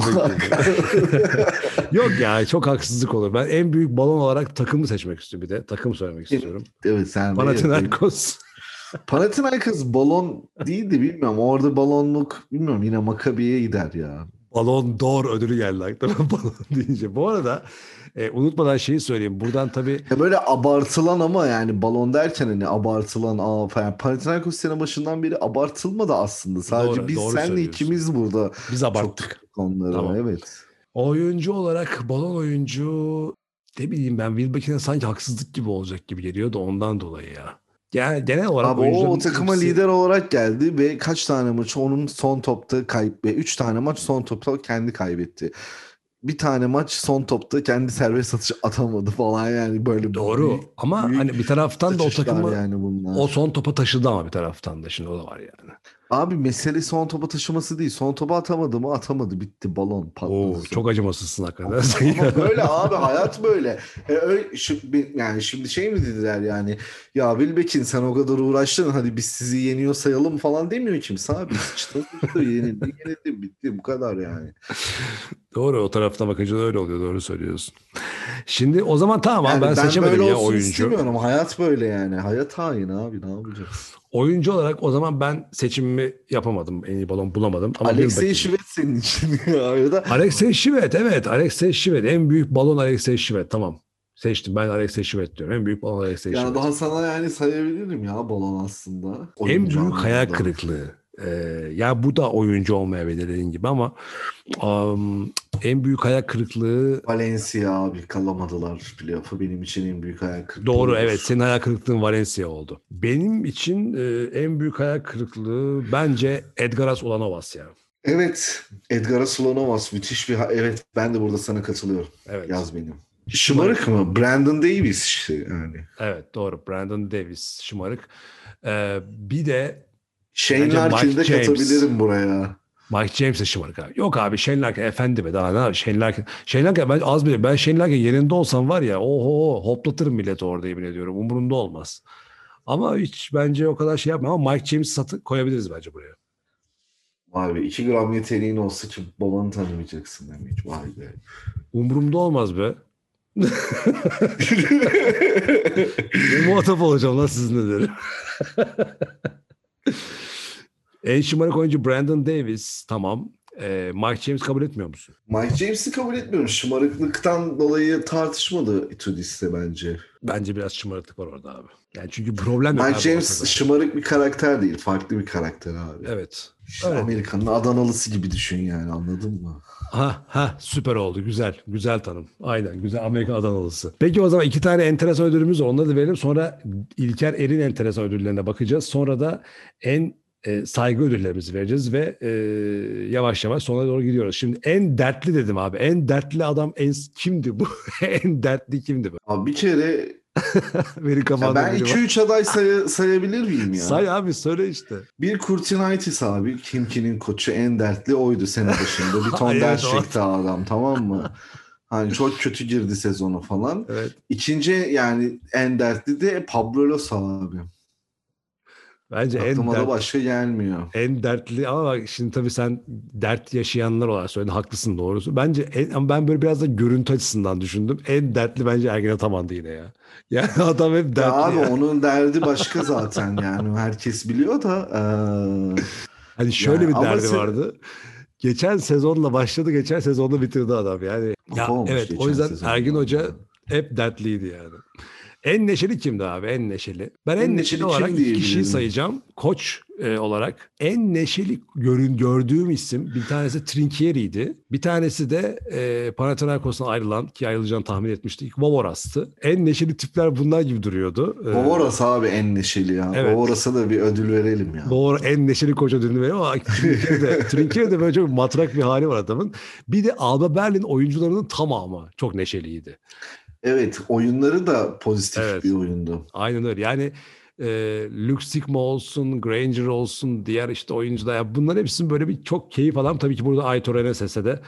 Yok ya çok haksızlık olur. Ben en büyük balon olarak takımı seçmek istiyorum bir de. Takım söylemek istiyorum. evet sen Panathinaikos. Panathinaikos balon değil de bilmiyorum. Orada balonluk bilmiyorum yine Makabi'ye gider ya. Balon d'Or ödülü geldi aklıma <laughs> balon deyince. Bu arada e, unutmadan şeyi söyleyeyim. Buradan tabii Ya böyle abartılan ama yani balon derken hani abartılan aa falan. Panathinaikos sene başından beri abartılmadı aslında. Sadece Doğru, biz doğru senle ikimiz burada biz çok abarttık. tuttuk onları. Tamam. Evet. Oyuncu olarak balon oyuncu ne bileyim ben Wilbeck'ine sanki haksızlık gibi olacak gibi geliyor da ondan dolayı ya. Yani genel olarak Abi o, o takıma hepsi- lider olarak geldi ve kaç tane maç onun son topta kayıp ve 3 tane maç son topta kendi kaybetti. Bir tane maç son topta kendi serbest atış atamadı falan yani böyle Doğru büyük- ama büyük hani bir taraftan da o takımı yani bunlar. o son topa taşıdı ama bir taraftan da şimdi o da var yani. Abi mesele son topa taşıması değil. Son topa atamadı mı? Atamadı. Bitti. Balon patladı. Oo, çok acımasızsın hakikaten. Ama <laughs> böyle abi hayat böyle. E, öyle, şu, bi- yani şimdi şey mi dediler yani ya Wilbeck'in sen o kadar uğraştın hadi biz sizi yeniyor sayalım falan demiyor kimse abi. Çıtır yenildi yenildi bitti bu kadar yani. Doğru o tarafta bakınca da öyle oluyor doğru söylüyorsun. Şimdi o zaman tamam Yani ben, seçemedim böyle ya oyuncu. istemiyorum. Hayat böyle yani. Hayat hain abi ne yapacağız? Oyuncu olarak o zaman ben seçimimi yapamadım. En iyi balon bulamadım. Ama Alexey. Şivet senin için <laughs> ya da Alexey Şivet evet Alexey Şivet en büyük balon Alexey Şivet tamam. Seçtim ben Alexey Şivet diyorum. En büyük balon Alexey yani Şivet. daha sana yani sayabilirim ya balon aslında. En Oyuncu büyük hayal kırıklığı. Ee, ya bu da oyuncu olmayabilir dediğin gibi ama um, en büyük hayal kırıklığı Valencia abi kalamadılar playoff'a. Benim için en büyük hayal kırıklığı. Doğru olur. evet senin hayal kırıklığın Valencia oldu. Benim için e, en büyük hayal kırıklığı bence Edgaras Ulanovas ya. Evet. Edgar Solonovas müthiş bir... Evet ben de burada sana katılıyorum. Evet. Yaz benim. Şımarık mı? Brandon Davis işte yani. Evet doğru. Brandon Davis şımarık. Ee, bir de Shane Larkin'i de James. katabilirim buraya. Mike James de şımarık abi. Yok abi Shane Larkin efendi be daha ne abi Shane Larkin. Shane Larkin ben az bile ben Shane Larkin yerinde olsam var ya oho hoplatırım milleti orada yemin ediyorum. Umurumda olmaz. Ama hiç bence o kadar şey yapma ama Mike James'i satı koyabiliriz bence buraya. Vay be 2 gram yeteneğin olsa ki babanı tanımayacaksın demek. Vay be. Umurumda olmaz be. <laughs> Ne muhatap olacağım lan sizinle derim. <laughs> <laughs> en şımarık oyuncu Brandon Davis tamam. Ee, Mike James kabul etmiyor musun? Mike James'i kabul etmiyorum. Şımarıklıktan dolayı tartışmadı Itudis'te bence. Bence biraz şımarıklık var orada abi. Yani çünkü problem Mike abi James ortada. şımarık bir karakter değil. Farklı bir karakter abi. Evet. İşte Evet. Amerika'nın Adanalısı gibi düşün yani anladın mı? Ha ha süper oldu. Güzel. Güzel tanım. Aynen. Güzel Amerika Adanalısı. Peki o zaman iki tane enteresan ödülümüz var. Onları da verelim. Sonra İlker Er'in enteresan ödüllerine bakacağız. Sonra da en e, saygı ödüllerimizi vereceğiz ve e, yavaş yavaş sona doğru gidiyoruz. Şimdi en dertli dedim abi. En dertli adam en kimdi bu? <laughs> en dertli kimdi bu? Abi bir kere <laughs> Benim ya kafamda ben biri var. 2-3 aday say- sayabilir miyim ya? Say abi söyle işte. Bir Kurtinaitis abi. Kimki'nin koçu en dertli oydu sene başında. Bir ton ders çekti adam tamam mı? <laughs> Hani çok kötü girdi sezonu falan. Evet. İkinci yani en dertli de Pablo Losa abi. Bence en da dertli. başka gelmiyor. En dertli ama bak şimdi tabii sen dert yaşayanlar olarak söyledin haklısın doğrusu. Bence en, ama ben böyle biraz da görüntü açısından düşündüm. En dertli bence Ergen Ataman'dı yine ya. <laughs> Yani adam hep dertli. Ya abi ya. onun derdi başka <laughs> zaten yani herkes biliyor da eee, Hani şöyle Yani bir derdi sen- vardı. Geçen sezonla başladı, geçen sezonla bitirdi adam yani. Ya, evet o yüzden. Ergin Hoca hep dertliydi yani. En neşeli kimdi abi? En neşeli. Ben en, En neşeli, neşeli olarak iki kişiyi sayacağım. Koç e, olarak. En neşeli görün, gördüğüm isim bir tanesi Trinkieri'ydi. Bir tanesi de e, Panathinaikos'tan ayrılan ki ayrılacağını tahmin etmiştik. Vovoras'tı. En neşeli tipler bunlar gibi duruyordu. E, Vovoras abi en neşeli ya. Evet. Vovoras'a da bir ödül verelim ya. Doğru en neşeli koç ödülünü veriyor ama Trinkieri de, <laughs> Trinkieri de böyle çok matrak bir hali var adamın. Bir de Alba Berlin oyuncularının tamamı çok neşeliydi. Evet oyunları da pozitif Evet. bir oyundu. Aynen öyle. Yani e, Luke Sigma olsun, Granger olsun, diğer işte oyuncular. Yani bunların hepsinin böyle bir çok keyif alan. Tabii ki burada Aitor Eneses'e de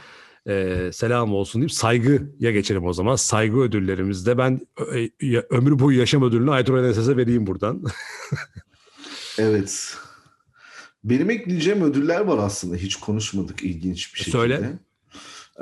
e, selam olsun deyip saygıya geçelim o zaman. Saygı ödüllerimizde ben ö- ö- ömür boyu yaşam ödülünü Aitor Eneses'e vereyim buradan. <laughs> Evet. Benim ekleyeceğim ödüller var aslında. Hiç konuşmadık ilginç bir şekilde. Söyle.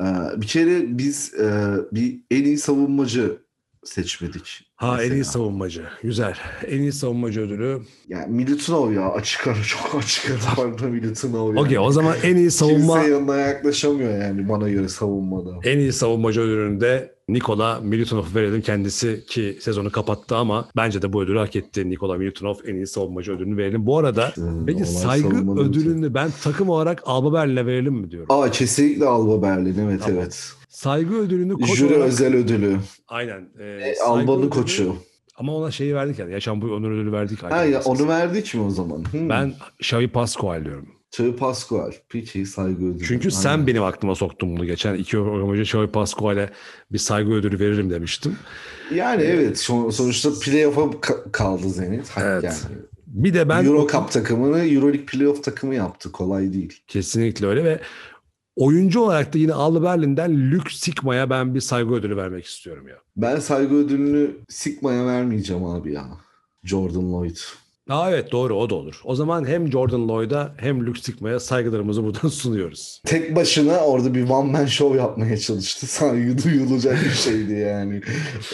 Ee, bir kere biz e, bir en iyi savunmacı seçmedik. ha en iyi mesela. savunmacı. Güzel. En iyi savunmacı ödülü. Yani Milutinov ya açık ara çok açık ara Milutinov yani. Okey o zaman en iyi savunma Kimse yanına yaklaşamıyor yani bana göre savunmada. En iyi savunmacı ödülünde Nikola Milutinov verelim kendisi ki sezonu kapattı ama bence de bu ödülü hak etti. Nikola Milutinov en iyi savunmacı ödülünü verelim. Bu arada peki saygı ödülünü ben takım olarak Alba Berlin'e verelim mi diyorum. Aa kesinlikle Alba Berlin evet Tamam. evet. Saygı ödülünü koç Jüri olarak özel ödülü. aynen. E, E, Alba'nın ödülü- koçu. Ama ona şeyi verdik yani. Yaşam boyu onur ödülü verdik. Ha ya onu verdik mi o zaman? Hmm. Ben Xavi Pascual diyorum. Xavi Pascual. Peki saygı ödülü. Çünkü sen Aynen. benim aklıma soktun bunu. Geçen iki program önce Xavi Pascual'e bir saygı ödülü veririm demiştim. Yani evet son- sonuçta playoff'a ka- kaldı Zenit. Evet. Yani. Bir de ben Euro Cup takımını Euroleague playoff takımı yaptı. Kolay değil. Kesinlikle öyle ve oyuncu olarak da yine Alba Berlin'den Luke Sigma'ya ben bir saygı ödülü vermek istiyorum ya. Ben saygı ödülünü Sigma'ya vermeyeceğim abi ya. Jordan Lloyd. Aa evet doğru o da olur. O zaman hem Jordan Lloyd'a hem Luke Sigma'ya saygılarımızı buradan <laughs> sunuyoruz. Tek başına orada bir one man show yapmaya çalıştı. <laughs> Saygı duyulacak bir şeydi yani.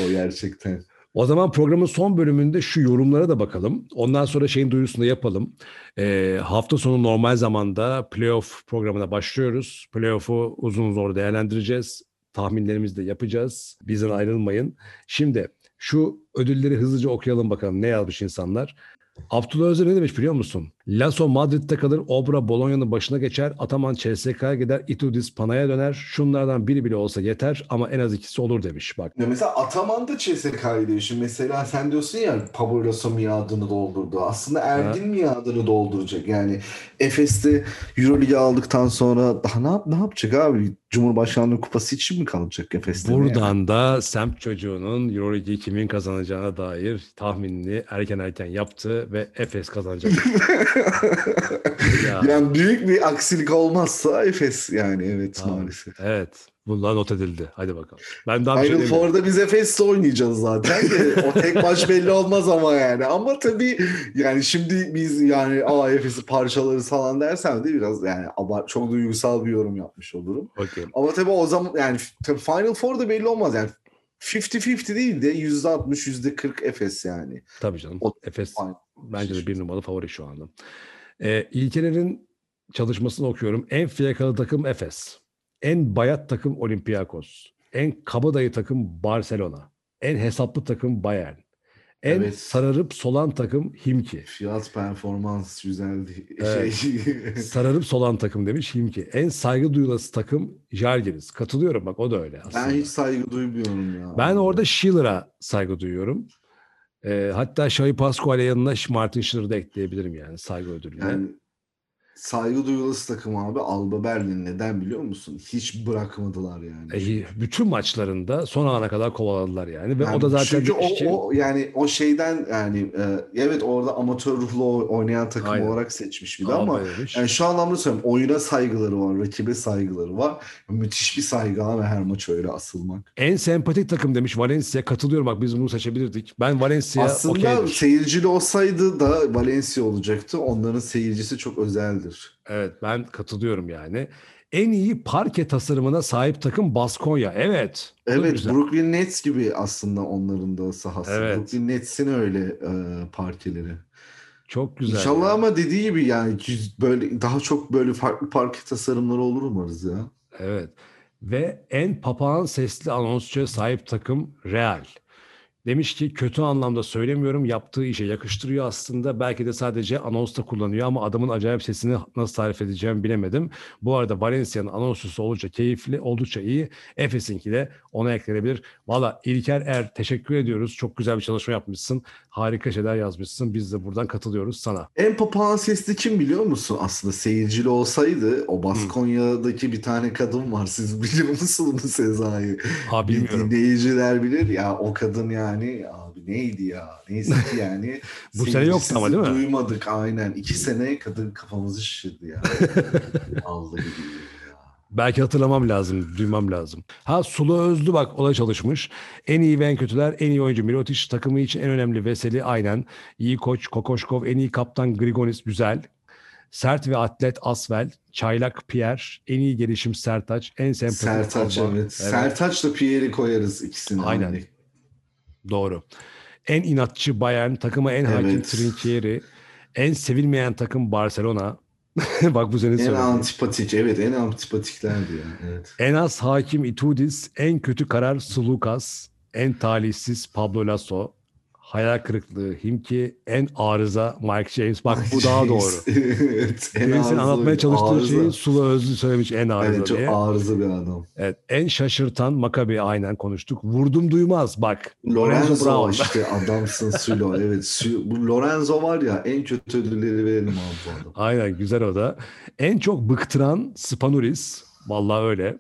O gerçekten. O zaman programın son bölümünde şu yorumlara da bakalım. Ondan sonra şeyin duyurusunu yapalım. Ee, hafta sonu normal zamanda playoff programına başlıyoruz. Playoff'u uzun zor değerlendireceğiz. Tahminlerimizi de yapacağız. Bizden ayrılmayın. Şimdi şu ödülleri hızlıca okuyalım bakalım ne yazmış insanlar. Abdullah Özer ne demiş biliyor musun? Lasso Madrid'de kalır, Obra Bologna'nın başına geçer, Ataman CSK'ya gider, Itudis Pana'ya döner. Şunlardan biri bile olsa yeter ama en az ikisi olur demiş bak. Ya mesela Ataman da CSK'yı değişim. Mesela sen diyorsun ya Pablo Lasso miadını doldurdu. Aslında Ergin miadını dolduracak. Yani Efes'te Euroleague aldıktan sonra daha ne, yap ne yapacak abi? Cumhurbaşkanlığı kupası için mi kalacak Efes'te? Buradan da semt çocuğunun Euroligi kimin kazanacağına dair tahminini erken erken yaptı ve Efes kazanacak. <laughs> ya. Yani büyük bir aksilik olmazsa Efes yani evet tamam. maalesef. Evet. Bunlar not edildi. Hadi bakalım. Ben daha Final şey Four'da biz Efes'le oynayacağız zaten. De. o tek maç belli olmaz ama yani. Ama tabii yani şimdi biz yani aa Efes'i parçaları falan dersem de biraz yani abart çok duygusal bir yorum yapmış olurum. Okay. Ama tabii o zaman yani tabii Final Four'da belli olmaz yani. 50-50 değil de %60 %40 Efes yani. Tabii canım. O, Efes Final. bence de bir numaralı favori şu anda. Ee, İlkeler'in çalışmasını okuyorum. En fiyakalı takım Efes. En bayat takım Olympiakos. En kabadayı takım Barcelona. En hesaplı takım Bayern. En evet. sararıp solan takım Himki. Fiyat performans güzeldi. Evet. Şey... <laughs> sararıp solan takım demiş Himki. En saygı duyulası takım Jalgiris. Katılıyorum bak o da öyle aslında. Ben hiç saygı duymuyorum ya. Ben orada Schiller'a saygı duyuyorum. E, hatta Şahi Pascual'e yanına Martin Schiller'ı da ekleyebilirim yani saygı ödülüne. Yani saygı duyulası takım abi Alba Berlin neden biliyor musun? Hiç bırakmadılar yani. E, bütün maçlarında son ana kadar kovaladılar yani ve yani o da zaten çünkü o, o yani o şeyden yani e, evet orada amatör ruhlu oynayan takım Aynen. olarak seçmiş bir de ama yani şu anlamda söylüyorum oyuna saygıları var, rakibe saygıları var. Müthiş bir saygı ama her maç öyle asılmak. En sempatik takım demiş Valencia katılıyorum bak biz bunu seçebilirdik. Ben Valencia Aslında okay seyircili olsaydı da Valencia olacaktı. Onların seyircisi çok özeldir. Evet ben katılıyorum yani. En iyi parke tasarımına sahip takım Baskonya. Evet. Evet Brooklyn Nets gibi aslında onların da sahası. Evet. Brooklyn Nets'in öyle e, parkeleri. Çok güzel. İnşallah ya. ama dediği gibi yani böyle daha çok böyle farklı parke tasarımları olur umarız ya. Evet. Ve en papağan sesli anonsçuya sahip takım Real. Demiş ki kötü anlamda söylemiyorum yaptığı işe yakıştırıyor aslında. Belki de sadece anonsta kullanıyor ama adamın acayip sesini nasıl tarif edeceğimi bilemedim. Bu arada Valencia'nın anonsçusu oldukça keyifli, oldukça iyi. Efes'inki de ona eklenebilir. Valla İlker Er teşekkür ediyoruz. Çok güzel bir çalışma yapmışsın. Harika şeyler yazmışsın. Biz de buradan katılıyoruz sana. En papağan sesli kim biliyor musun? Aslında seyircili olsaydı o Baskonya'daki bir tane kadın var. Siz biliyor musunuz Sezai? Ha bilmiyorum. Dinleyiciler bilir. Ya o kadın yani yani abi neydi ya? Neyse ki yani. <laughs> Bu sene yoktu ama değil mi? Duymadık aynen. İki sene kadın kafamızı şişirdi ya. <laughs> Allah gibi. Belki hatırlamam lazım, duymam lazım. Ha Sulu Özlü bak olay çalışmış. En iyi ve en kötüler, en iyi oyuncu Mirotic takımı için en önemli Veseli aynen. İyi koç Kokoşkov, en iyi kaptan Grigonis güzel. Sert ve atlet Asvel, Çaylak Pierre, en iyi gelişim Sertaç, en sempatik Sertaç evet. evet. Sertaç da Pierre'i koyarız ikisini. Aynen. Aynı. Doğru. En inatçı Bayern, takıma en evet. hakim Trinkieri, en sevilmeyen takım Barcelona. <laughs> Bak bu sene En antipatik, evet en antipatiklerdi yani. Evet. En az hakim Itudis, en kötü karar Sulukas, en talihsiz Pablo Lasso, hayal kırıklığı Himki, en arıza Mike James. Bak bu daha doğru. evet, en Birisinin anlatmaya çalıştığı arıza. şeyi Sulu Özlü söylemiş en arıza evet, çok diye. arıza bir adam. Evet, en şaşırtan Makabi aynen konuştuk. Vurdum duymaz bak. Lorenzo, Lorenzo işte <laughs> adamsın Sülo. Evet bu Lorenzo var ya en kötü ödülleri verelim abi bu adam. Aynen güzel o da. En çok bıktıran Spanuris. Vallahi öyle.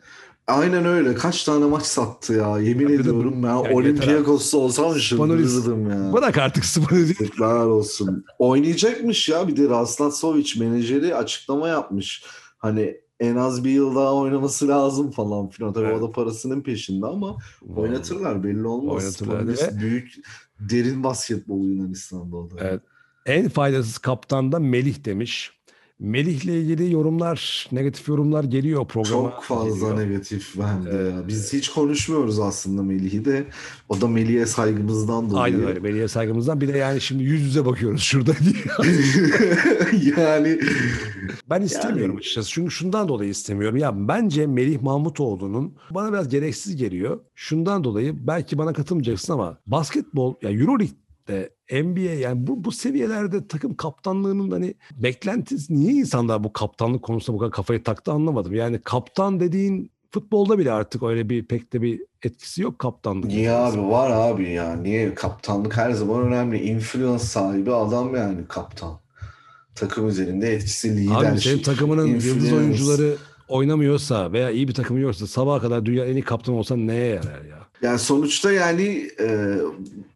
Aynen öyle. Kaç tane maç sattı ya. Yemin ya ediyorum ben yani Olympiakos'ta olsam çıldırırdım ya. Bırak artık. Yazıklar olsun. Oynayacakmış ya. Bir de Rastlatsovic menajeri açıklama yapmış. Hani en az bir yıl daha oynaması lazım falan filan. Tabii evet. o da parasının peşinde ama oynatırlar belli olmaz. Oynatırlar. Büyük derin basketbol Yunanistan'da oldu. Evet. En faydasız kaptan da Melih demiş. Melih'le ilgili yorumlar, negatif yorumlar geliyor programa. Çok fazla geliyor. negatif bende ya. Biz hiç konuşmuyoruz aslında Melih'i de. O da Melih'e saygımızdan dolayı. Aynen öyle. Melih'e saygımızdan. Bir de yani şimdi yüz yüze bakıyoruz şurada diye. <laughs> yani ben istemiyorum yani... açıkçası. Çünkü şundan dolayı istemiyorum. Ya bence Melih Mahmutoğlu'nun bana biraz gereksiz geliyor. Şundan dolayı belki bana katılmayacaksın ama basketbol ya EuroLeague de NBA yani bu bu seviyelerde takım kaptanlığının hani beklentisi niye insanlar bu kaptanlık konusunda bu kadar kafayı taktı anlamadım. Yani kaptan dediğin futbolda bile artık öyle bir pek de bir etkisi yok kaptanlık. Niye abi var abi ya. Niye kaptanlık her zaman önemli. Influence sahibi adam yani kaptan. Takım üzerinde etkisi lider. Abi senin takımının yıldız oyuncuları oynamıyorsa veya iyi bir takım yoksa sabaha kadar dünya en iyi kaptan olsan neye yarar ya? Yani sonuçta yani e,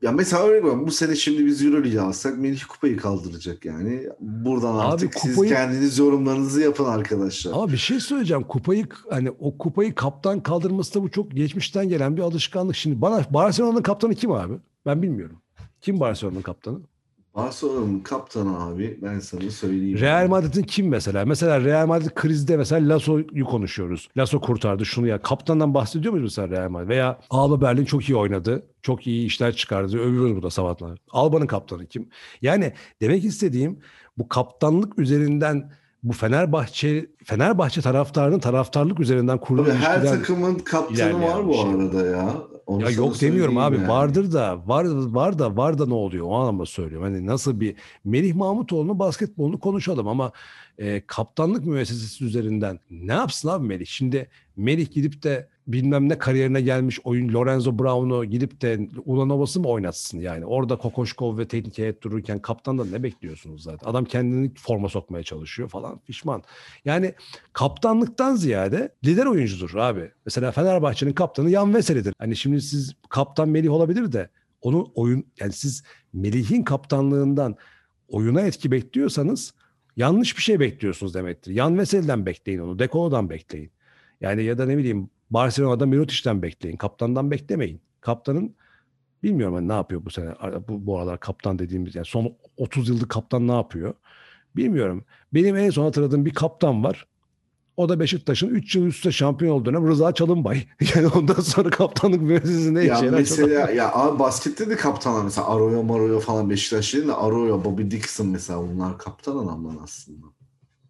ya mesela veriyorum bu sene şimdi biz Euroleague alsak Melih kupayı kaldıracak yani. Buradan Abi artık kupayı- siz kendiniz yorumlarınızı yapın arkadaşlar. Ama bir şey söyleyeceğim. Kupayı hani o kupayı kaptan kaldırması da bu çok geçmişten gelen bir alışkanlık. Şimdi bana Barcelona'nın kaptanı kim abi? Ben bilmiyorum. Kim Barcelona'nın kaptanı? Barcelona'nın kaptanı abi ben sana söyleyeyim. Real Madrid'in kim mesela? Mesela Real Madrid krizde mesela Lasso'yu konuşuyoruz. Lasso kurtardı şunu ya. Kaptandan bahsediyor muyuz mesela Real Madrid? Veya Alba Berlin çok iyi oynadı. Çok iyi işler çıkardı. Övüyoruz burada sabahlar. Alba'nın kaptanı kim? Yani demek istediğim bu kaptanlık üzerinden bu Fenerbahçe Fenerbahçe taraftarının taraftarlık üzerinden kurulan Tabii her takımın kaptanı var bu şey. arada ya. Onu Ya yok demiyorum abi yani. vardır da var var da var da ne oluyor o anlamda söylüyorum. Hani nasıl bir Melih Mahmutoğlu'nun basketbolunu konuşalım ama e, kaptanlık müessesesi üzerinden ne yapsın abi Melih? Şimdi Melih gidip de bilmem ne kariyerine gelmiş oyun Lorenzo Brown'u gidip de Ulanovas'ı mı oynatsın yani? Orada Kokoşkov ve teknik heyet dururken kaptandan ne bekliyorsunuz zaten? Adam kendini forma sokmaya çalışıyor falan pişman. Yani kaptanlıktan ziyade lider oyuncudur abi. Mesela Fenerbahçe'nin kaptanı Yan Veseli'dir. Hani şimdi siz kaptan Melih olabilir de onun oyun yani siz Melih'in kaptanlığından oyuna etki bekliyorsanız yanlış bir şey bekliyorsunuz demektir. Yan Veseli'den bekleyin onu. Dekolo'dan bekleyin. Yani ya da ne bileyim Barcelona'da Mirotic'ten bekleyin. Kaptandan beklemeyin. Kaptanın bilmiyorum hani ne yapıyor bu sene. Bu, bu aralar kaptan dediğimiz yani son 30 yıllık kaptan ne yapıyor? Bilmiyorum. Benim en son hatırladığım bir kaptan var. O da Beşiktaş'ın 3 yıl üstte şampiyon olduğu dönem Rıza Çalınbay. <laughs> Yani ondan sonra kaptanlık Ya işe yarar çok- mesela ya abi baskette de kaptanlar mesela Arroyo Maroyo falan Beşiktaş değil de Arroyo, Bobby Dixon mesela bunlar kaptan adamlar aslında.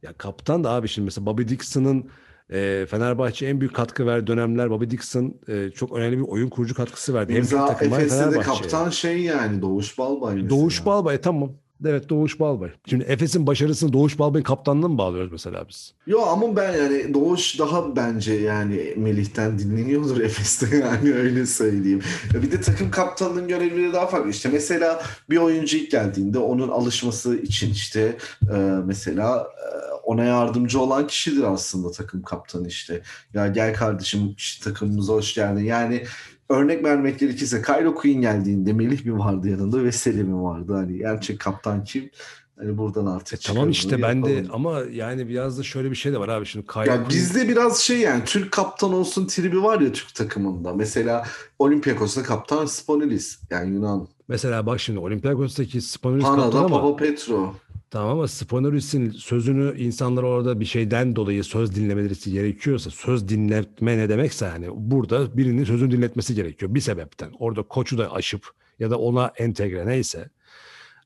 Ya kaptan da abi şimdi mesela Bobby Dixon'ın e, Fenerbahçe en büyük katkı verdiği dönemler Bobby Dixon e, çok önemli bir oyun kurucu katkısı verdi. Hem İmza Efes'te de kaptan şey yani Doğuş Balbay mesela. Doğuş Balbay tamam. Evet Doğuş Balbay. Şimdi Efes'in başarısını Doğuş Balbay'ın kaptanlığına mı bağlıyoruz mesela biz? Yo ama ben yani Doğuş daha bence yani Melih'ten dinleniyordur Efes'te <laughs> yani öyle söyleyeyim. Bir de takım kaptanının görevleri daha farklı. İşte mesela bir oyuncu ilk geldiğinde onun alışması için işte e, mesela e, ona yardımcı olan kişidir aslında takım kaptanı işte. Ya gel kardeşim işte takımımıza hoş geldin. Yani örnek vermek gerekirse Kylo Quinn geldiğinde Melih mi vardı yanında Veseli mi vardı? Hani gerçek kaptan kim? Hani buradan artık E, tamam işte ben de ama yani biraz da şöyle bir şey de var abi şimdi Kyle Ya bizde biraz şey yani Türk kaptan olsun tribi var ya Türk takımında. Mesela Olympiakos'ta kaptan Sponilis yani Yunan. mesela bak şimdi Olympiakos'taki Spanulis kaptan ama Papa Petro. Tamam ama Spanulis'in sözünü insanlar orada bir şeyden dolayı söz dinlemeleri gerekiyorsa söz dinletme ne demekse yani burada birinin sözünü dinletmesi gerekiyor bir sebepten. Orada koçu da aşıp ya da ona entegre neyse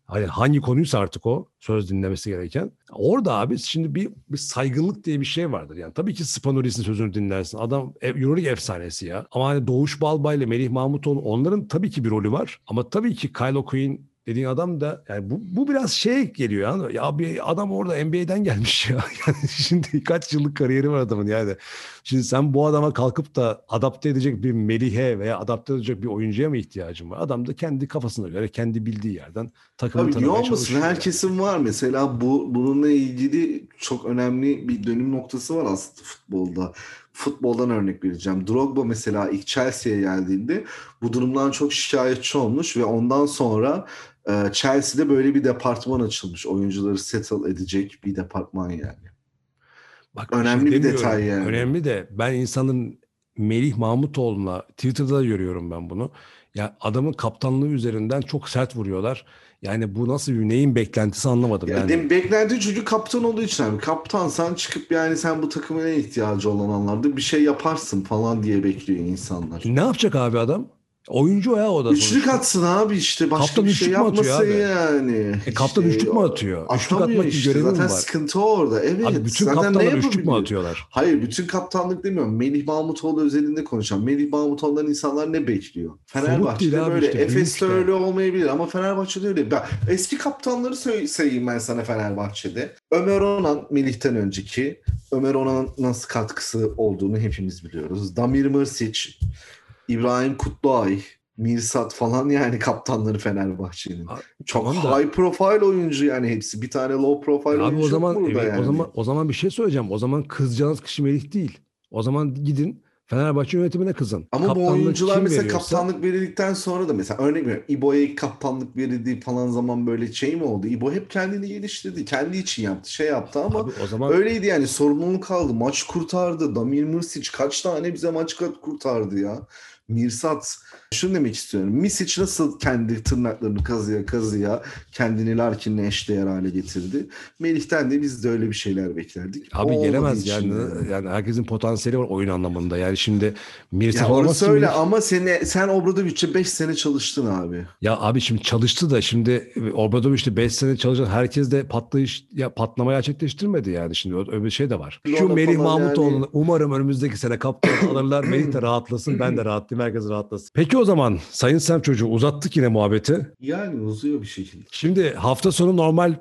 hani hangi konuysa artık o söz dinlemesi gereken. Orada abi şimdi bir, bir saygınlık diye bir şey vardır. Yani tabii ki Spanulis'in sözünü dinlersin. Adam e- Euroleague efsanesi ya. Ama hani Doğuş Balbay ile Melih Mahmutoğlu onların tabii ki bir rolü var. Ama tabii ki Kylo Quinn dediğin adam da yani bu, bu biraz şey geliyor ya. Ya bir adam orada NBA'den gelmiş ya. <laughs> Yani şimdi kaç yıllık kariyeri var adamın yani. Şimdi sen bu adama kalkıp da adapte edecek bir Melih'e veya adapte edecek bir oyuncuya mı ihtiyacın var? Adam da kendi kafasına göre, kendi bildiği yerden takımı Tabii tanımaya çalışıyor. Herkesin var. Mesela bu bununla ilgili çok önemli bir dönüm noktası var aslında futbolda. Futboldan örnek vereceğim. Drogba mesela ilk Chelsea'ye geldiğinde bu durumdan çok şikayetçi olmuş ve ondan sonra e, Chelsea'de böyle bir departman açılmış. Oyuncuları settle edecek bir departman yani. Bak, Önemli şey bir demiyorum. detay yani. Önemli de ben insanın Melih Mahmutoğlu'na Twitter'da da görüyorum ben bunu. Ya adamın kaptanlığı üzerinden çok sert vuruyorlar. Yani bu nasıl bir neyin beklentisi anlamadım. Ya yani. beklenti çünkü kaptan olduğu için abi. Kaptansan çıkıp yani sen bu takımın en ihtiyacı olan anlarda bir şey yaparsın falan diye bekliyor insanlar. Ne yapacak abi adam? Oyuncu ya o da. Üçlük sonuçta. atsın abi işte başka Kaptan bir şey yapmasın abi? yani. E, kaptan İşte üçlük mü atıyor? Üçlük atmak işte görevi zaten var? sıkıntı orada. Evet. Abi bütün zaten kaptanlar üçlük mü atıyorlar? Hayır bütün kaptanlık demiyorum. Melih Mahmutoğlu özelinde konuşacağım. Melih Mahmutoğlu'ndan insanlar ne bekliyor? Fenerbahçe'de böyle. işte, Efes'te işte. öyle olmayabilir ama Fenerbahçe'de öyle. Ben eski kaptanları söy- sayayım ben sana Fenerbahçe'de. Ömer Onan Melih'ten önceki. Ömer Onan'ın nasıl katkısı olduğunu hepimiz biliyoruz. Damir Mırsic, İbrahim Kutluay, Mirsat falan yani kaptanları Fenerbahçe'nin. Çok tamam da- high profile oyuncu yani hepsi. Bir tane low profile Abi oyuncu o zaman yok burada evet, yani. o zaman o zaman bir şey söyleyeceğim. O zaman kızacağınız kişi Melih değil. O zaman gidin Fenerbahçe yönetimine kızın. Ama bu Kaptanlığı oyuncular mesela veriyorsa- kaptanlık verildikten sonra da mesela örnek veriyorum İbo'ya kaptanlık verildiği falan zaman böyle şey mi oldu? İbo hep kendini geliştirdi. Kendi için yaptı. Şey yaptı ama Abi o zaman öyleydi yani sorumluluk aldı. Maç kurtardı. Damir Mırsic kaç tane bize maç kurtardı ya. Mirsat. Şunu demek istiyorum. Misic nasıl kendi tırnaklarını kazıya kazıya kendini Larkin'le eşdeğer hale getirdi. Melih'ten de biz de öyle bir şeyler beklerdik. abi O gelemez yani. Yani herkesin potansiyeli var oyun anlamında. Yani şimdi Mirsat Ya orası öyle Melih. ama seni, sen Obradovic'e 5 sene çalıştın abi. Ya abi şimdi çalıştı da şimdi Obradoviç'te 5 sene çalışan herkes de patlayış ya patlama gerçekleştirmedi yani şimdi öyle bir şey de var. Şu Melih Mahmutoğlu'nu yani. umarım önümüzdeki sene kaptan alırlar. Melih de rahatlasın ben de rahatlayayım herkes rahatlasın. Peki o zaman Sayın Sem çocuğu uzattık yine muhabbeti. Yani uzuyor bir şekilde. Şimdi hafta sonu normal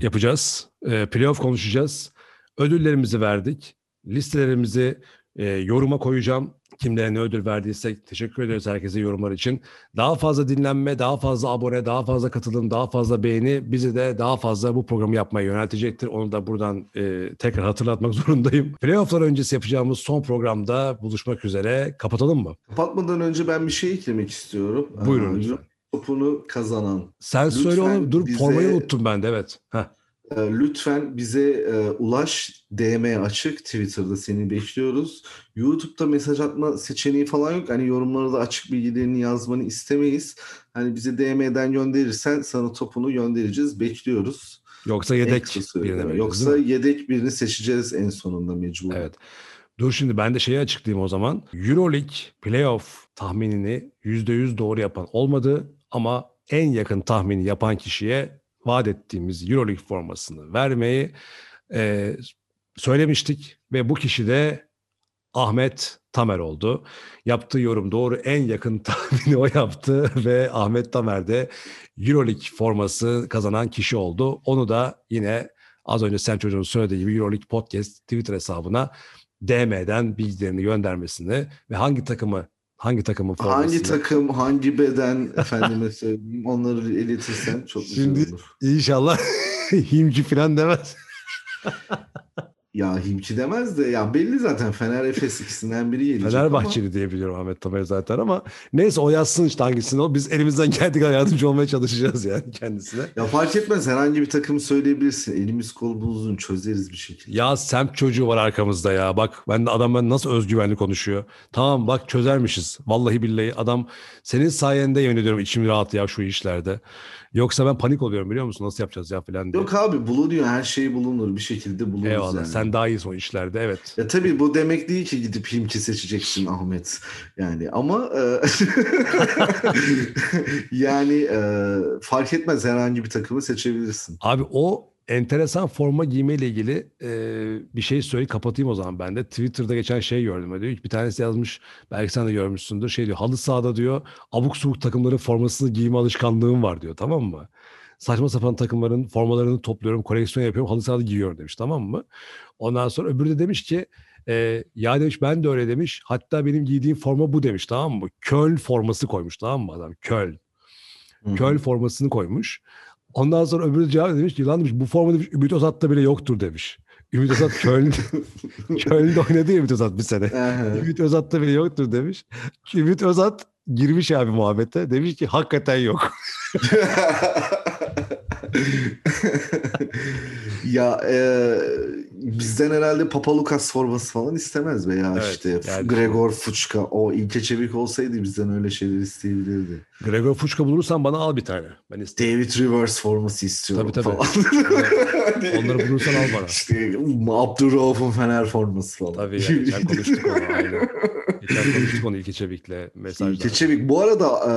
yapacağız. E, playoff konuşacağız. Ödüllerimizi verdik. Listelerimizi e, yoruma koyacağım. Kimlere ne ödül verdiysek teşekkür ederiz herkese yorumlar için. Daha fazla dinlenme, daha fazla abone, daha fazla katılım, daha fazla beğeni bizi de daha fazla bu programı yapmaya yöneltecektir. Onu da buradan e, tekrar hatırlatmak <laughs> zorundayım. Playoff'lar öncesi yapacağımız son programda buluşmak üzere. Kapatalım mı? Kapatmadan önce ben bir şey eklemek istiyorum. Buyurun lütfen. Topunu kazanan. Sen Lütfen söyle onu. Dur bize- formayı unuttum ben de evet. Heh. Ee, Lütfen bize e, ulaş. DM açık. Twitter'da seni bekliyoruz. YouTube'da mesaj atma seçeneği falan yok. Hani yorumlara da açık bilgilerini yazmanı istemeyiz. Hani bize DM'den gönderirsen sana topunu göndereceğiz. Bekliyoruz. Yoksa yedek vereceğiz, Yoksa yedek birini seçeceğiz en sonunda mecbur. Evet. Dur şimdi ben de şeyi açıklayayım o zaman. Euroleague playoff tahminini %100 doğru yapan olmadı ama en yakın tahmini yapan kişiye vaat ettiğimiz Euroleague formasını vermeyi e, söylemiştik ve bu kişi de Ahmet Tamer oldu. Yaptığı yorum doğru en yakın <laughs> tahmini o yaptı ve Ahmet Tamer de Euroleague forması kazanan kişi oldu. Onu da yine az önce Sen Çocuğun söylediği gibi Euroleague Podcast Twitter hesabına DM'den bilgilerini göndermesini ve hangi takımı hangi takımın formasını Hangi takım, hangi beden efendime söyleyeyim onları iletirsen çok güzel Şimdi- olur. inşallah <laughs> himci falan demez. <laughs> Ya Himki demez de ya belli zaten Fener Efes ikisinden biri gelecek Fenerbahçeli diye biliyorum Ahmet Tamer zaten ama neyse o yazsın işte hangisini o. Biz elimizden geldiği kadar yardımcı olmaya çalışacağız yani kendisine. ama ya fark etmez herhangi bir takım söyleyebilirsin. Elimiz kolumuz uzun çözeriz bir şekilde. Ya semt çocuğu var arkamızda ya. Bak ben de adam ben nasıl özgüvenli konuşuyor. Tamam bak çözermişiz. Vallahi billahi adam senin sayende yemin ediyorum içim rahat ya şu işlerde. Yoksa ben panik oluyorum biliyor musun? Nasıl yapacağız ya falan diye. Yok abi bulunuyor her şey bulunur bir şekilde buluruz Eyvallah yani. sen daha iyisin o işlerde evet. Ya tabii bu demek değil ki gidip Himki seçeceksin Ahmet. Yani ama e, <laughs> yani e, fark etmez herhangi bir takımı seçebilirsin. Abi o enteresan forma giymeyle ilgili e, bir şey söyle kapatayım o zaman ben de. Twitter'da geçen şey gördüm. Diyor. Bir tanesi yazmış belki sen de görmüşsündür. Şey diyor halı sahada diyor abuk subuk takımların formasını giyme alışkanlığım var diyor tamam mı? Saçma sapan takımların formalarını topluyorum, koleksiyon yapıyorum, halı sahada giyiyorum demiş tamam mı? Ondan sonra öbürü de demiş ki e, ya demiş ben de öyle demiş. Hatta benim giydiğim forma bu demiş tamam mı? Köln forması koymuş tamam mı adam? Hı. Köln formasını koymuş. Ondan sonra öbürü cevap demiş ki lan demiş bu forma demiş Ümit Özat'ta bile yoktur demiş. Ümit Özat Köln, <laughs> Köln'de oynadı Ümit Özat bir sene. Ümit Özat'ta bile yoktur demiş. Ümit Özat girmiş abi muhabbete. Demiş ki hakikaten yok. <laughs> ya e, bizden herhalde Papa Lucas forması falan istemez be ya Evet, işte. yani- Gregor Fuchka o İlke Çevik olsaydı bizden öyle şeyler isteyebilirdi. Gregor Fuchka bulursan bana al bir tane. Ben. David Rivers forması istiyorum Tabii, tabii. falan. <laughs> Onları bulursan al bana. İşte Abdurrauf'un Fener forması falan. Tabii ya geçen konuştuk <laughs> onu aynen. Geçen konuştuk onu İlke Çevik'le mesajda. İlke Çevik. Bu arada e,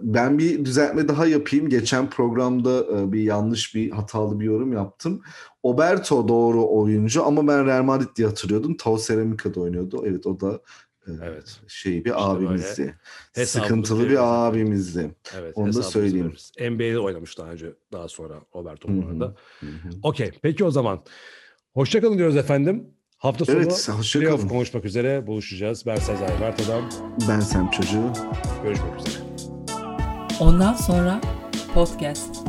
ben bir düzeltme daha yapayım. Geçen programda e, bir yanlış bir hatalı bir yorum yaptım. Oberto doğru oyuncu ama ben Real Madrid diye hatırlıyordum. Tau Ceramica'da oynuyordu. Evet o da e, Evet. şey bir İşte abimizdi. Sıkıntılı bir abimizdi. Evet. Onu da söyleyeyim. veririz. NBA'de oynamış daha önce daha sonra Roberto bu arada. Okey. Peki o zaman. Hoşçakalın diyoruz efendim. Hafta sonu Evet, playoff konuşmak üzere buluşacağız. Ben Sezai Mert Adam. Ben Sem çocuğu. Görüşmek üzere. Ondan sonra podcast.